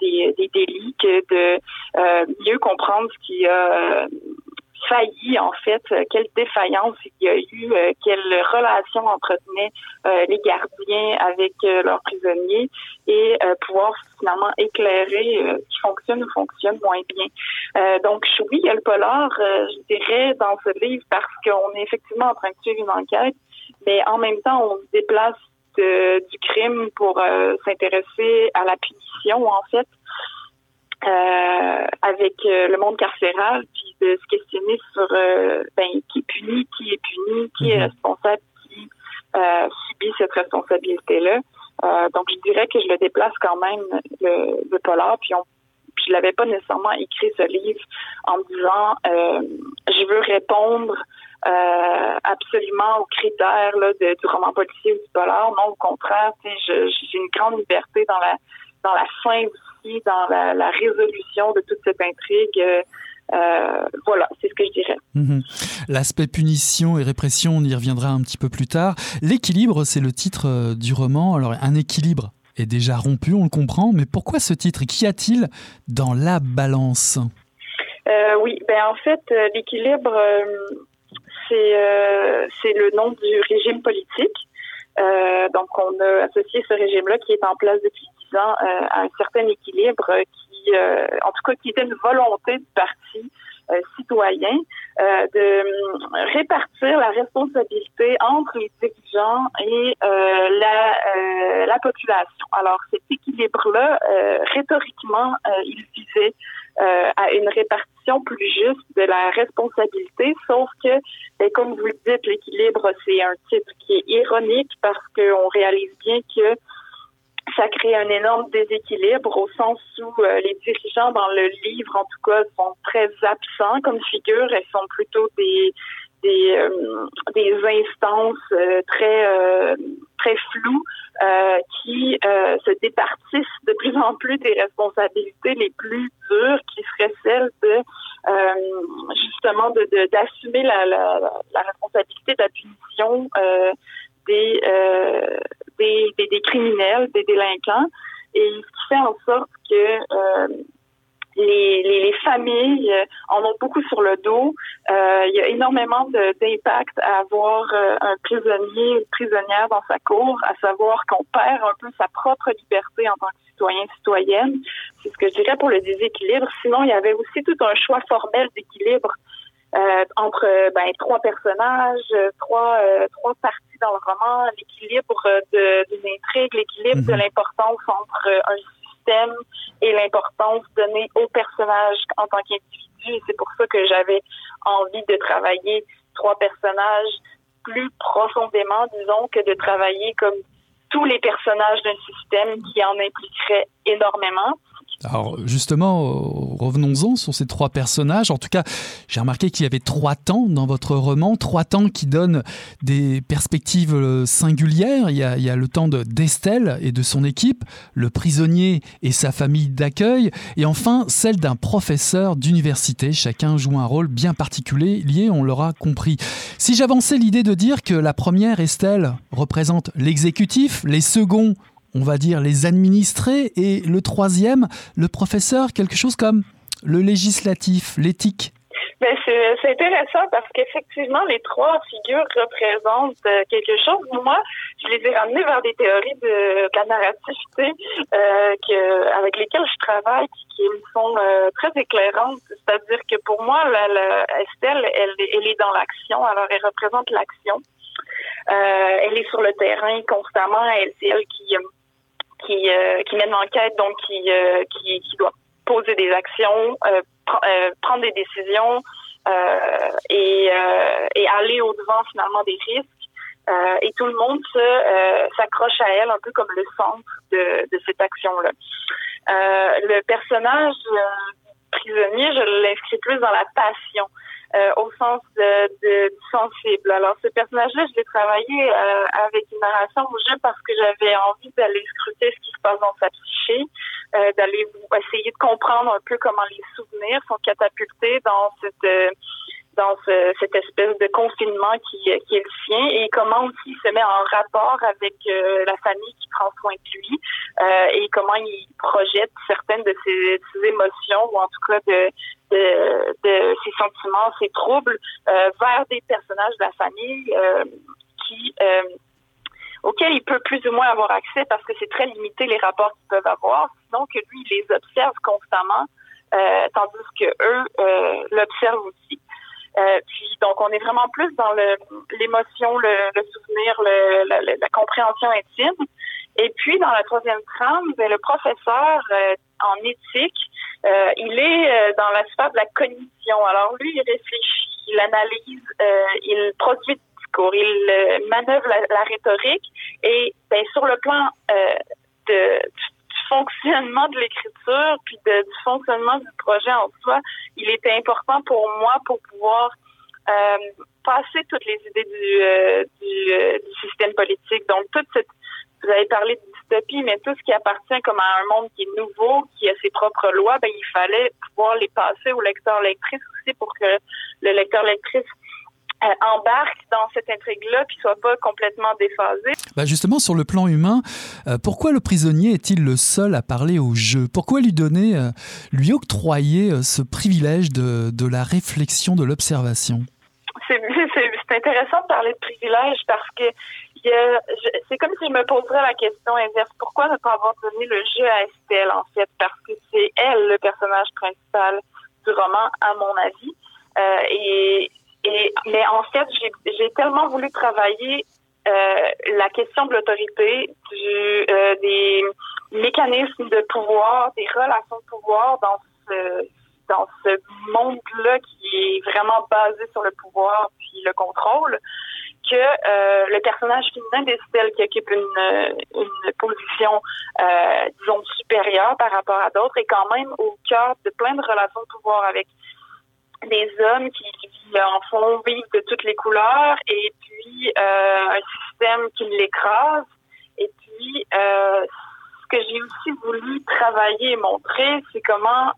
des, délits que de mieux comprendre ce qui a failli en fait, euh, quelle défaillance il y a eu, euh, quelle relation entretenaient euh, les gardiens avec leurs prisonniers et pouvoir finalement éclairer ce qui fonctionne ou fonctionne moins bien. donc oui, il y a le polar, je dirais, dans ce livre parce qu'on est effectivement en train de suivre une enquête, mais en même temps, on se déplace du crime pour s'intéresser à la punition, en fait. Avec le monde carcéral, de se questionner sur euh, ben, qui punit, qui est puni, qui est mhm. responsable, qui subit cette responsabilité-là. donc, je dirais que je le déplace quand même, le, le polar, puis on je l'avais pas nécessairement écrit ce livre en me disant je veux répondre absolument aux critères là, de, du roman policier ou du polar. Non, au contraire, j'ai une grande liberté dans la dans la fin dans la, résolution de toute cette intrigue. Euh, euh, voilà, c'est ce que je dirais. Mhm. L'aspect punition et répression, on y reviendra un petit peu plus tard. L'équilibre, c'est le titre euh, du roman. Alors, un équilibre est déjà rompu, on le comprend, mais pourquoi ce titre qu'y a-t-il dans la balance? Oui, ben en fait, l'équilibre, c'est le nom du régime politique. donc, on a associé ce régime-là qui est en place depuis euh, à un certain équilibre euh, en tout cas, qui était une volonté du parti euh, citoyen de répartir la responsabilité entre les dirigeants et la, la population. Alors cet équilibre-là, rhétoriquement, il visait à une répartition plus juste de la responsabilité, sauf que, ben, comme vous le dites, l'équilibre, c'est un titre qui est ironique parce qu'on réalise bien que ça crée un énorme déséquilibre au sens où euh, les dirigeants dans le livre, en tout cas, sont très absents comme figure. Elles sont plutôt des des, euh, instances euh, très très floues qui se départissent de plus en plus des responsabilités les plus dures, qui seraient celles de justement de d'assumer la, la, la, responsabilité de des des, criminels, des délinquants, et ce qui fait en sorte que euh, les, familles euh, en ont beaucoup sur le dos. Euh, il y a énormément d'impact à avoir un prisonnier, une prisonnière dans sa cour, à savoir qu'on perd un peu sa propre liberté en tant que citoyen, citoyenne. C'est ce que je dirais pour le déséquilibre. Sinon, il y avait aussi tout un choix formel d'équilibre entre ben, trois personnages, trois, trois parties dans le roman, l'équilibre d'une intrigue, l'équilibre de mhm. l'importance entre un système et l'importance donnée au personnage en tant qu'individu. C'est pour ça que j'avais envie de travailler trois personnages plus profondément, disons, que de travailler comme tous les personnages d'un système qui en impliquerait énormément. Alors justement, revenons-en sur ces trois personnages. En tout cas, j'ai remarqué qu'il y avait trois temps dans votre roman, trois temps qui donnent des perspectives euh, singulières. Il y a, il y a le temps d'Estelle et de son équipe, le prisonnier et sa famille d'accueil, et enfin celle d'un professeur d'université. Chacun joue un rôle bien particulier, lié, on l'aura compris. Si j'avançais l'idée de dire que la première, Estelle, représente l'exécutif, les seconds on va dire, les administrés, et le troisième, le professeur, quelque chose comme le législatif, l'éthique. Ben c'est intéressant parce qu'effectivement, les trois figures représentent euh, quelque chose. Moi, je les ai ramenés vers des théories de, la narrativité euh, avec lesquelles je travaille, qui, me sont euh, très éclairantes. C'est-à-dire que pour moi, Estelle, elle, elle est dans l'action, alors elle représente l'action. elle est sur le terrain constamment. Elle, c'est elle qui qui, euh, qui mène l'enquête, donc qui, euh, qui, qui, doit poser des actions, euh, prendre des décisions et, et aller au-devant finalement des risques. et tout le monde s'accroche à elle un peu comme le centre de, de cette action-là. le personnage prisonnier, je l'inscris plus dans la passion. Euh, au sens de, de, sensible. Alors, ce personnage-là, je l'ai travaillé euh, avec une narration jeu parce que j'avais envie d'aller scruter ce qui se passe dans sa psyché, euh, d'aller essayer de comprendre un peu comment les souvenirs sont catapultés dans cette dans ce, cette espèce de confinement qui, qui est le sien et comment aussi il se met en rapport avec euh, la famille qui prend soin de lui euh, et comment il projette certaines de ses, émotions ou en tout cas de, ses sentiments, ses troubles euh, vers des personnages de la famille euh, qui auxquels il peut plus ou moins avoir accès parce que c'est très limité les rapports qu'ils peuvent avoir, sinon que lui, il les observe constamment, tandis que eux l'observent aussi. Euh, puis donc on est vraiment plus dans l'émotion, le, le, souvenir, le, la, la, compréhension intime. Et puis dans la troisième trame, ben, le professeur euh, en éthique, euh, il est dans la sphère de la cognition. Alors lui, il réfléchit, il analyse, il produit du discours, il manœuvre la, rhétorique. Et ben, sur le plan de, fonctionnement de l'écriture puis de, du fonctionnement du projet en soi, il était important pour moi pour pouvoir euh, passer toutes les idées du, euh, euh, du, système politique. Donc, toute cette, vous avez parlé de dystopie, mais tout ce qui appartient comme à un monde qui est nouveau, qui a ses propres lois, ben, il fallait pouvoir les passer au lecteur-lectrice aussi pour que le lecteur-lectrice embarque dans cette intrigue-là puis soit pas complètement déphasé. Bah justement, sur le plan humain, euh, pourquoi le prisonnier est-il le seul à parler au jeu? Pourquoi lui donner, euh, lui octroyer euh, ce privilège de, de la réflexion, de l'observation? C'est intéressant de parler de privilège parce que c'est comme si je me poserais la question inverse. Pourquoi ne pas avoir donné le jeu à Estelle, en fait? Parce que c'est elle le personnage principal du roman, à mon avis. Euh, et et, mais en fait, j'ai tellement voulu travailler euh, la question de l'autorité, du, euh, des mécanismes de pouvoir, des relations de pouvoir dans ce, dans ce monde-là qui est vraiment basé sur le pouvoir puis le contrôle, que euh, le personnage féminin d'Estelle qui occupe une, une position, euh, disons, supérieure par rapport à d'autres, est quand même au cœur de plein de relations de pouvoir avec des hommes qui, en font vivre de toutes les couleurs et puis euh, un système qui l'écrase. Et puis, euh, ce que j'ai aussi voulu travailler et montrer, c'est comment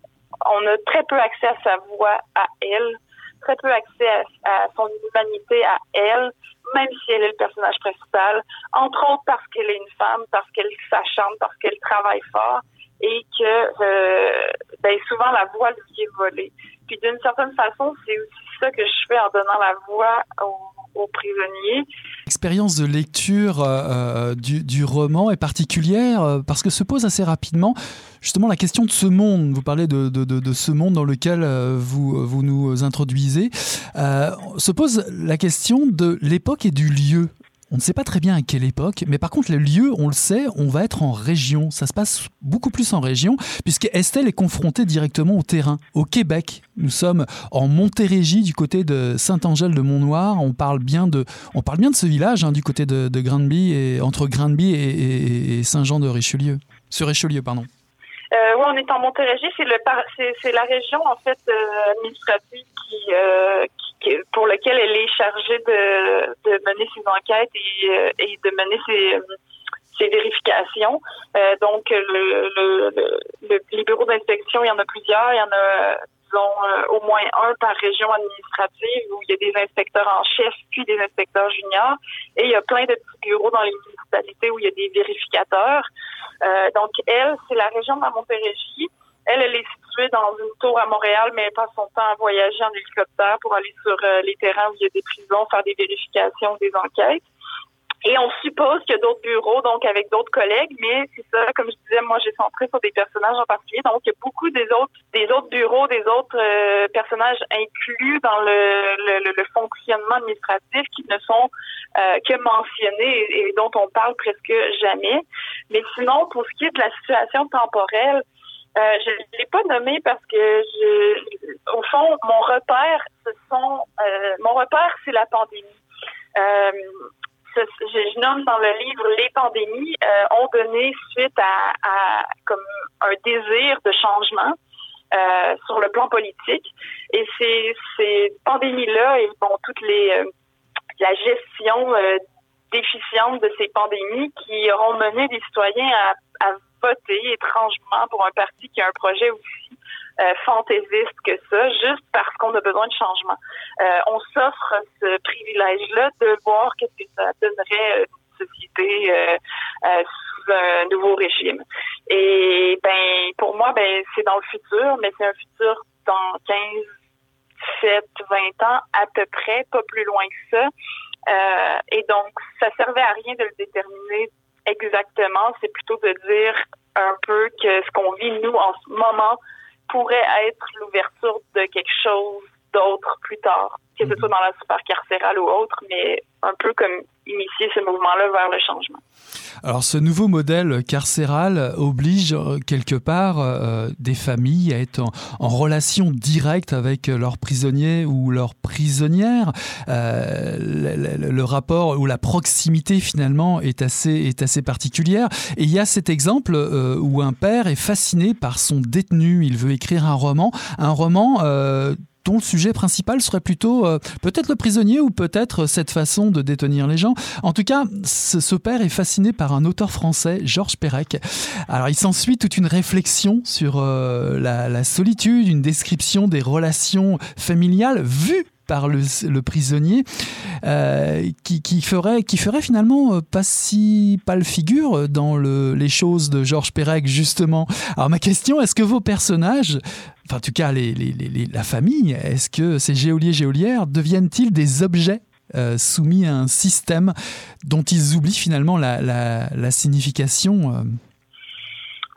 on a très peu accès à sa voix à elle, très peu accès à, son humanité à elle, même si elle est le personnage principal, entre autres parce qu'elle est une femme, parce qu'elle s'acharne, parce qu'elle travaille fort et que euh, ben, souvent la voix lui est volée. Puis d'une certaine façon, c'est aussi ça que je fais en donnant la voix aux, prisonniers. L'expérience de lecture euh, euh, du, roman est particulière euh, parce que se pose assez rapidement justement la question de ce monde. Vous parlez de, ce monde dans lequel vous, vous nous introduisez. se pose la question de l'époque et du lieu. On ne sait pas très bien à quelle époque, mais par contre, le lieu, on le sait, on va être en région. Ça se passe beaucoup plus en région, puisque Estelle est confrontée directement au terrain, au Québec. Nous sommes en Montérégie, du côté de Saint-Angèle de Mont-Noir. On parle bien de, on parle bien de ce village, hein, du côté de, Granby, entre Granby et, Saint-Jean de Richelieu. Sur Richelieu, pardon. Euh, oui, on est en Montérégie. C'est la région en fait euh, administrative qui, euh, pour lequel elle est chargée de, mener ses enquêtes et, euh, de mener ses, ses vérifications. Euh, donc, le, le, le, les bureaux d'inspection, il y en a plusieurs. Il y en a, disons, euh, au moins un par région administrative où il y a des inspecteurs en chef puis des inspecteurs juniors. Et il y a plein de bureaux dans les municipalités où il y a des vérificateurs. Euh, donc, elle, c'est la région de la Montérégie. Elle, elle est dans une tour à Montréal, mais elle passe son temps à voyager en hélicoptère pour aller sur euh, les terrains où il y a des prisons, faire des vérifications, des enquêtes. Et on suppose qu'il y a d'autres bureaux, donc avec d'autres collègues, mais c'est ça, comme je disais, moi j'ai centré sur des personnages en particulier. Donc il y a beaucoup des autres, des autres bureaux, des autres euh, personnages inclus dans le, fonctionnement administratif qui ne sont euh, que mentionnés et, dont on parle presque jamais. Mais sinon, pour ce qui est de la situation temporelle, euh, je ne l'ai pas nommé parce que je, au fond, mon repère, ce sont, euh, mon repère, c'est la pandémie. Euh, je, nomme dans le livre les pandémies euh, ont donné suite à, à, comme un désir de changement euh, sur le plan politique. Et ces, ces pandémies-là et bon toutes les la gestion déficiente de ces pandémies qui auront mené des citoyens à, à voter étrangement pour un parti qui a un projet aussi euh, fantaisiste que ça, juste parce qu'on a besoin de changement. Euh, on s'offre ce privilège-là de voir qu'est-ce que ça donnerait une société euh, sous un nouveau régime. Et ben pour moi, ben c'est dans le futur, mais c'est un futur dans 15, 7, 20 ans à peu près, pas plus loin que ça. Et donc, ça servait à rien de le déterminer exactement. C'est plutôt de dire un peu que ce qu'on vit, nous, en ce moment, pourrait être l'ouverture de quelque chose d'autres plus tard, que ce mhm. soit dans la super carcérale ou autre, mais un peu comme initier ce mouvement-là vers le changement. Alors ce nouveau modèle carcéral oblige euh, quelque part euh, des familles à être en, relation directe avec leurs prisonniers ou leurs prisonnières. Euh, le, rapport ou la proximité finalement est assez, est assez particulière. Et il y a cet exemple où un père est fasciné par son détenu. Il veut écrire un roman, un roman dont le sujet principal serait plutôt euh, peut-être le prisonnier ou peut-être cette façon de détenir les gens. En tout cas, ce, père est fasciné par un auteur français, Georges Perec. Alors il s'ensuit toute une réflexion sur euh, la, solitude, une description des relations familiales vues par le, prisonnier, euh, qui, ferait, qui ferait finalement pas si pâle figure dans les choses de Georges Perec, justement. Alors ma question, est-ce que vos personnages en tout cas la famille, est-ce que ces géoliers géolières deviennent-ils des objets euh, soumis à un système dont ils oublient finalement la, signification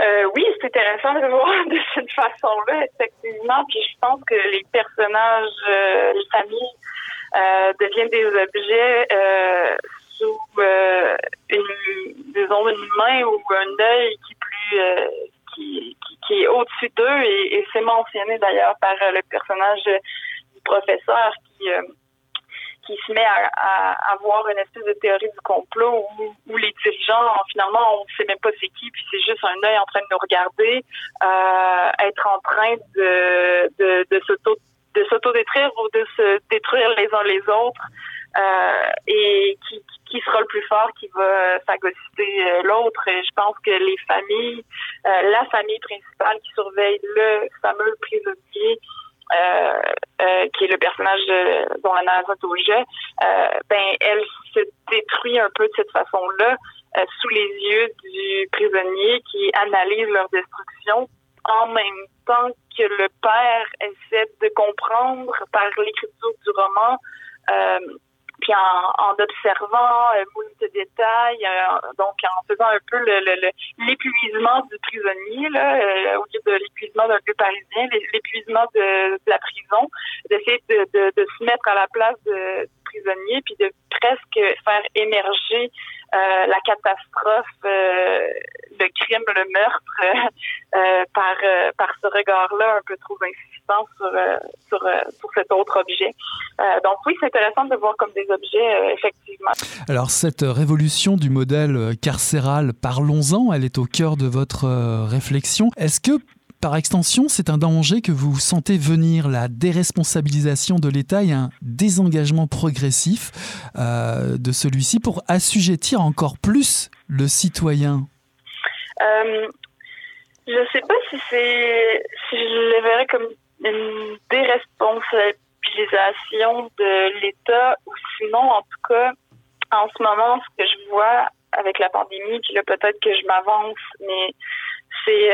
euh? Euh, oui, c'est intéressant de voir de cette façon-là, effectivement. Puis je pense que les personnages, les familles deviennent des objets sous une, disons, une main ou un œil qui plus qui, qui, est au-dessus d'eux et, c'est mentionné d'ailleurs par euh, le personnage du professeur qui euh, qui se met à, avoir une espèce de théorie du complot où, les dirigeants, finalement, on ne sait même pas c'est qui, puis c'est juste un œil en train de nous regarder, euh, être en train de, de, de s'auto de s'auto-détruire ou de se détruire les uns les autres euh, et qui, qui sera le plus fort qui va phagocyter euh, l'autre. Je pense que les familles, euh, la famille principale qui surveille le fameux prisonnier, qui est le personnage dont la navette au jeu, ben elle se détruit un peu de cette façon-là sous les yeux du prisonnier qui analyse leur destruction en même temps que le père essaie de comprendre par l'écriture du roman puis en, en observant euh, de détails, euh, donc en faisant un peu l'épuisement du prisonnier, là, euh, au lieu de l'épuisement d'un lieu parisien, l'épuisement de, la prison, d'essayer de, de, de, se mettre à la place de, puis de presque faire émerger euh, la catastrophe, euh, le crime, le meurtre euh, par par ce regard-là un peu trop insistant sur sur, sur cet autre objet. donc oui, c'est intéressant de voir comme des objets effectivement. Alors cette révolution du modèle carcéral, parlons-en, elle est au cœur de votre réflexion. Est-ce que par extension, c'est un danger que vous sentez venir, la déresponsabilisation de l'État et un désengagement progressif euh, de celui-ci pour assujettir encore plus le citoyen. Euh, Je ne sais pas si, si je le verrais comme une déresponsabilisation de l'État ou sinon, en tout cas, en ce moment, ce que je vois avec la pandémie, puis là, peut-être que je m'avance, mais c'est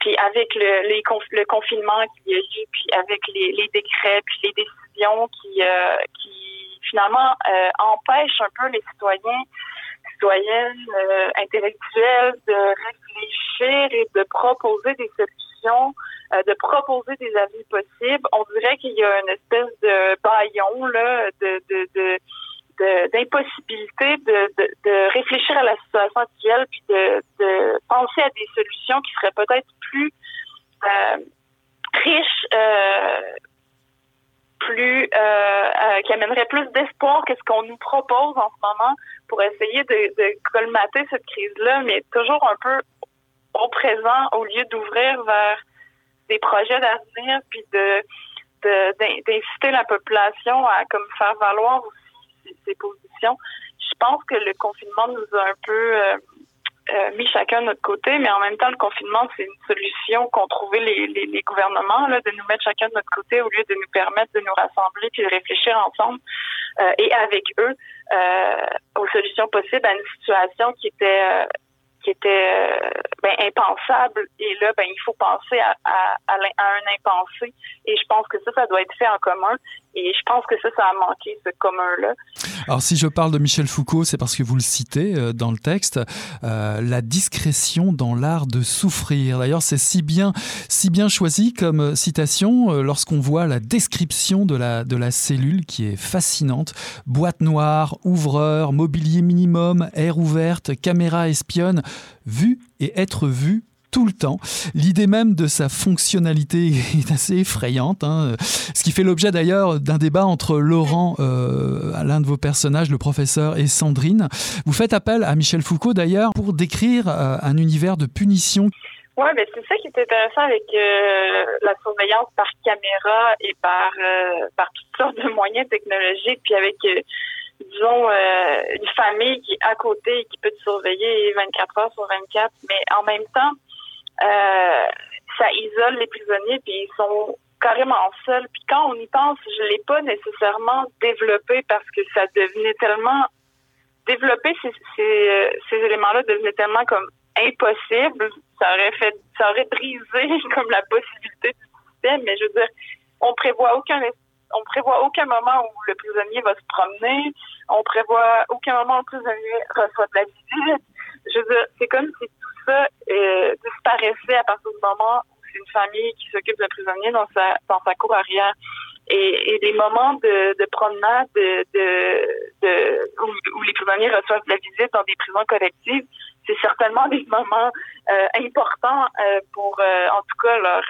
puis avec le, les le confinement qu'il y a eu, puis avec les, décrets, puis les décisions qui euh, qui finalement euh, empêchent un peu les citoyens citoyennes intellectuelles de réfléchir et de proposer des solutions, de proposer des avis possibles. On dirait qu'il y a une espèce de baillon là de, de, de d'impossibilité de, de, de, réfléchir à la situation actuelle puis de, de penser à des solutions qui seraient peut-être plus euh, riches, euh, plus euh, qui amèneraient plus d'espoir que ce qu'on nous propose en ce moment pour essayer de, colmater cette crise-là, mais toujours un peu au présent au lieu d'ouvrir vers des projets d'avenir puis de d'inciter la population à comme faire valoir aussi ses, positions. Je pense que le confinement nous a un peu euh, euh, mis chacun de notre côté, mais en même temps, le confinement, c'est une solution qu'ont trouvé les, gouvernements, de nous mettre chacun de notre côté au lieu de nous permettre de nous rassembler puis de réfléchir ensemble euh, et avec eux aux solutions possibles à une situation qui était ben, impensable. Et là, ben, il faut penser à, à, un impensé. Et je pense que ça, ça doit être fait en commun. Et je pense que ça, ça a manqué, ce commun-là. Alors, si je parle de Michel Foucault, c'est parce que vous le citez euh, dans le texte, euh, la discrétion dans l'art de souffrir. D'ailleurs, c'est si bien, si bien choisi comme citation euh, lorsqu'on voit la description de la, de la cellule qui est fascinante. Boîte noire, ouvreur, mobilier minimum, air ouverte, caméra espionne, vue et être vue tout le temps. L'idée même de sa fonctionnalité est assez effrayante, hein. ce qui fait l'objet d'ailleurs d'un débat entre Laurent, euh, l'un de vos personnages, le professeur, et Sandrine. Vous faites appel à Michel Foucault d'ailleurs pour décrire euh, un univers de punition. Oui, mais c'est ça qui est intéressant avec euh, la surveillance par caméra et par, par toutes sortes de moyens technologiques, puis avec disons, une famille qui est à côté et qui peut te surveiller 24 heures sur 24, mais en même temps, euh, ça isole les prisonniers, puis ils sont carrément seuls. Puis quand on y pense, je l'ai pas nécessairement développé parce que ça devenait tellement développer euh, ces éléments-là devenait tellement comme impossible. Ça aurait fait, ça aurait brisé comme la possibilité du système. Mais je veux dire, on prévoit aucun, on prévoit aucun moment où le prisonnier va se promener. On prévoit aucun moment où le prisonnier reçoit de la visite. Je veux dire, c'est comme si ça euh, disparaissait à partir du moment où c'est une famille qui s'occupe d'un prisonnier dans sa, dans sa cour arrière. Et, et les moments de, de promenade de, de, où, les prisonniers reçoivent la visite dans des prisons collectives, c'est certainement des moments euh, importants euh, pour, en tout cas, leur,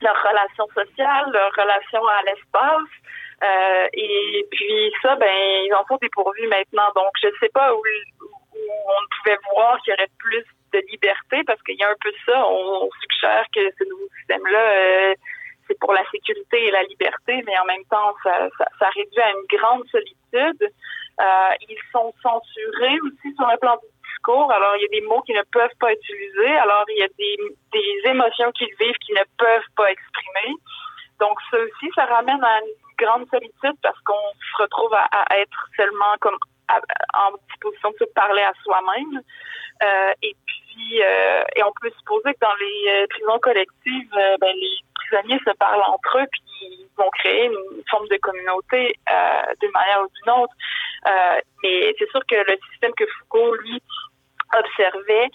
leur relation sociale, leur relation à l'espace. et puis ça, ben, ils en sont dépourvus maintenant. Donc, je ne sais pas où, où on pouvait voir qu'il y aurait plus de liberté parce qu'il y a un peu ça. On, suggère que ce nouveau système-là, euh, c'est pour la sécurité et la liberté, mais en même temps, ça, réduit à une grande solitude. Euh, ils sont censurés aussi sur le plan du discours. Alors, il y a des mots qui ne peuvent pas être utilisés. Alors, il y a des, émotions qu'ils vivent qui ne peuvent pas exprimer. Donc, ça aussi, ça ramène à une grande solitude parce qu'on se retrouve à, être seulement comme en disposition de parler à soi-même. Euh, euh, et on peut supposer que dans les euh, prisons collectives, ben, les prisonniers se parlent entre eux, puis ils vont créer une forme de communauté d'une manière ou d'une autre. mais c'est sûr que le système que Foucault, lui, observait,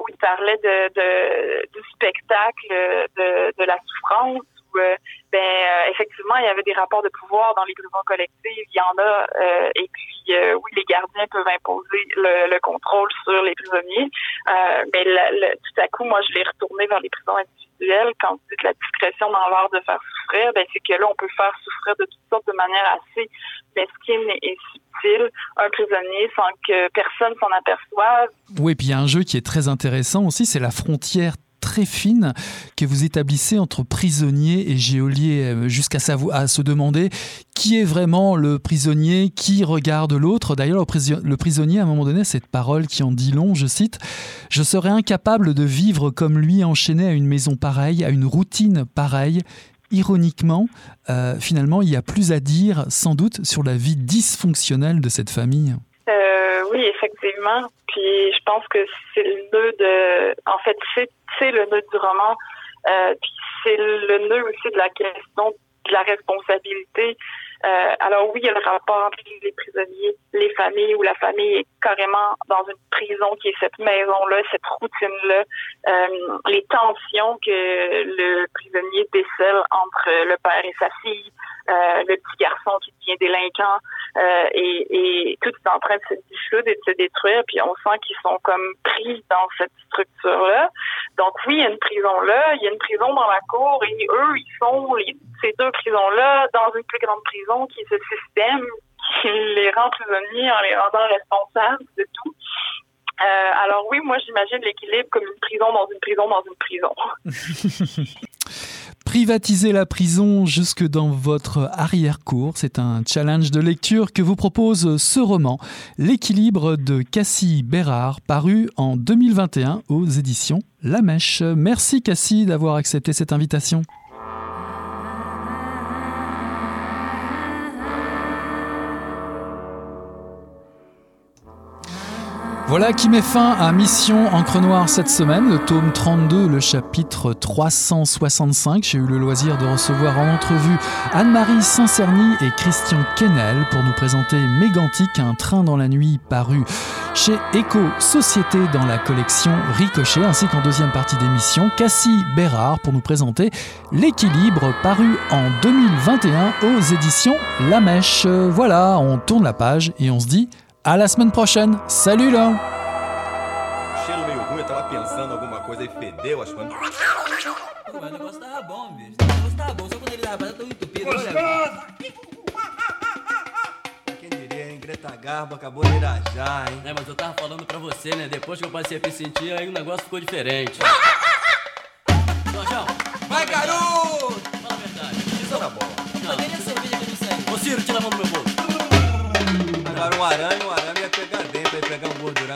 où il parlait de, du spectacle, de la souffrance, ben euh, effectivement il y avait des rapports de pouvoir dans les prisons collectives, il y en a euh, et puis euh, oui les gardiens peuvent imposer le, contrôle sur les prisonniers, mais tout à coup moi je l'ai retourné vers les prisons individuelles. Quand vous dites la discrétion dans l'art de faire souffrir, ben c'est que là on peut faire souffrir de toutes sortes de manières assez mesquines et subtiles un prisonnier sans que personne s'en aperçoive. Oui, puis il y a un jeu qui est très intéressant aussi, c'est la frontière très fine que vous établissez entre prisonnier et geôlier, euh, jusqu'à se demander qui est vraiment le prisonnier, qui regarde l'autre. D'ailleurs, le, prisonnier, à un moment donné, cette parole qui en dit long, je cite, Je serais incapable de vivre comme lui enchaîné à une maison pareille, à une routine pareille. Ironiquement, euh, finalement, il y a plus à dire, sans doute, sur la vie dysfonctionnelle de cette famille. Euh, oui, effectivement. Puis je pense que c'est le de. En fait, c'est le nœud du roman. Euh, puis c'est le nœud aussi de la question de la responsabilité. Euh, alors oui, il y a le rapport entre les prisonniers, les familles, où la famille est carrément dans une prison qui est cette maison-là, cette routine-là, euh, les tensions que le prisonnier décèle entre le père et sa fille, le petit garçon qui devient délinquant et, et, tout est en train de se dissoudre et de se détruire, puis on sent qu'ils sont comme pris dans cette structure-là. Donc oui, il y a une prison là, il y a une prison dans la cour et eux, ils sont les, ces deux prisons-là dans une plus grande prison qui est ce système qui les rend prisonniers en les rendant responsables de tout. Euh, alors oui, moi j'imagine l'équilibre comme une prison dans une prison dans une prison. Privatiser la prison jusque dans votre arrière-cour, c'est un challenge de lecture que vous propose ce roman, L'équilibre de Cassie Bérard, paru en 2021 aux éditions La Mèche. Merci Cassie d'avoir accepté cette invitation. Voilà qui met fin à Mission Encre Noire cette semaine, le tome 32, le chapitre 365. J'ai eu le loisir de recevoir en entrevue Anne-Marie Saint-Cerny et Christian Kennel pour nous présenter Mégantic, un train dans la nuit paru chez Eco Société dans la collection Ricochet, ainsi qu'en deuxième partie d'émission, Cassie Bérard pour nous présenter L'équilibre paru en 2021 aux éditions La Mèche. Voilà, on tourne la page et on se dit à la semaine prochaine. Salut là! O cheiro meio ruim, eu tava pensando alguma coisa e fedeu, acho que. Mas o negócio tava bom, bicho. O negócio tava bom, só quando ele tava tão entupido. Gostoso! Quem diria, hein? Greta Garbo acabou de irajar, hein? É, mas eu tava falando pra você, né? Depois que eu passei a me sentir, aí o negócio ficou diferente. Jorjão! Vai, garoto! Fala a verdade. Isso tá bom. Não. Cadê a cerveja que eu me Ô, Ciro, tira a mão do meu bolso um arame, um arame ia pegar dentro, ia pegar um gordo.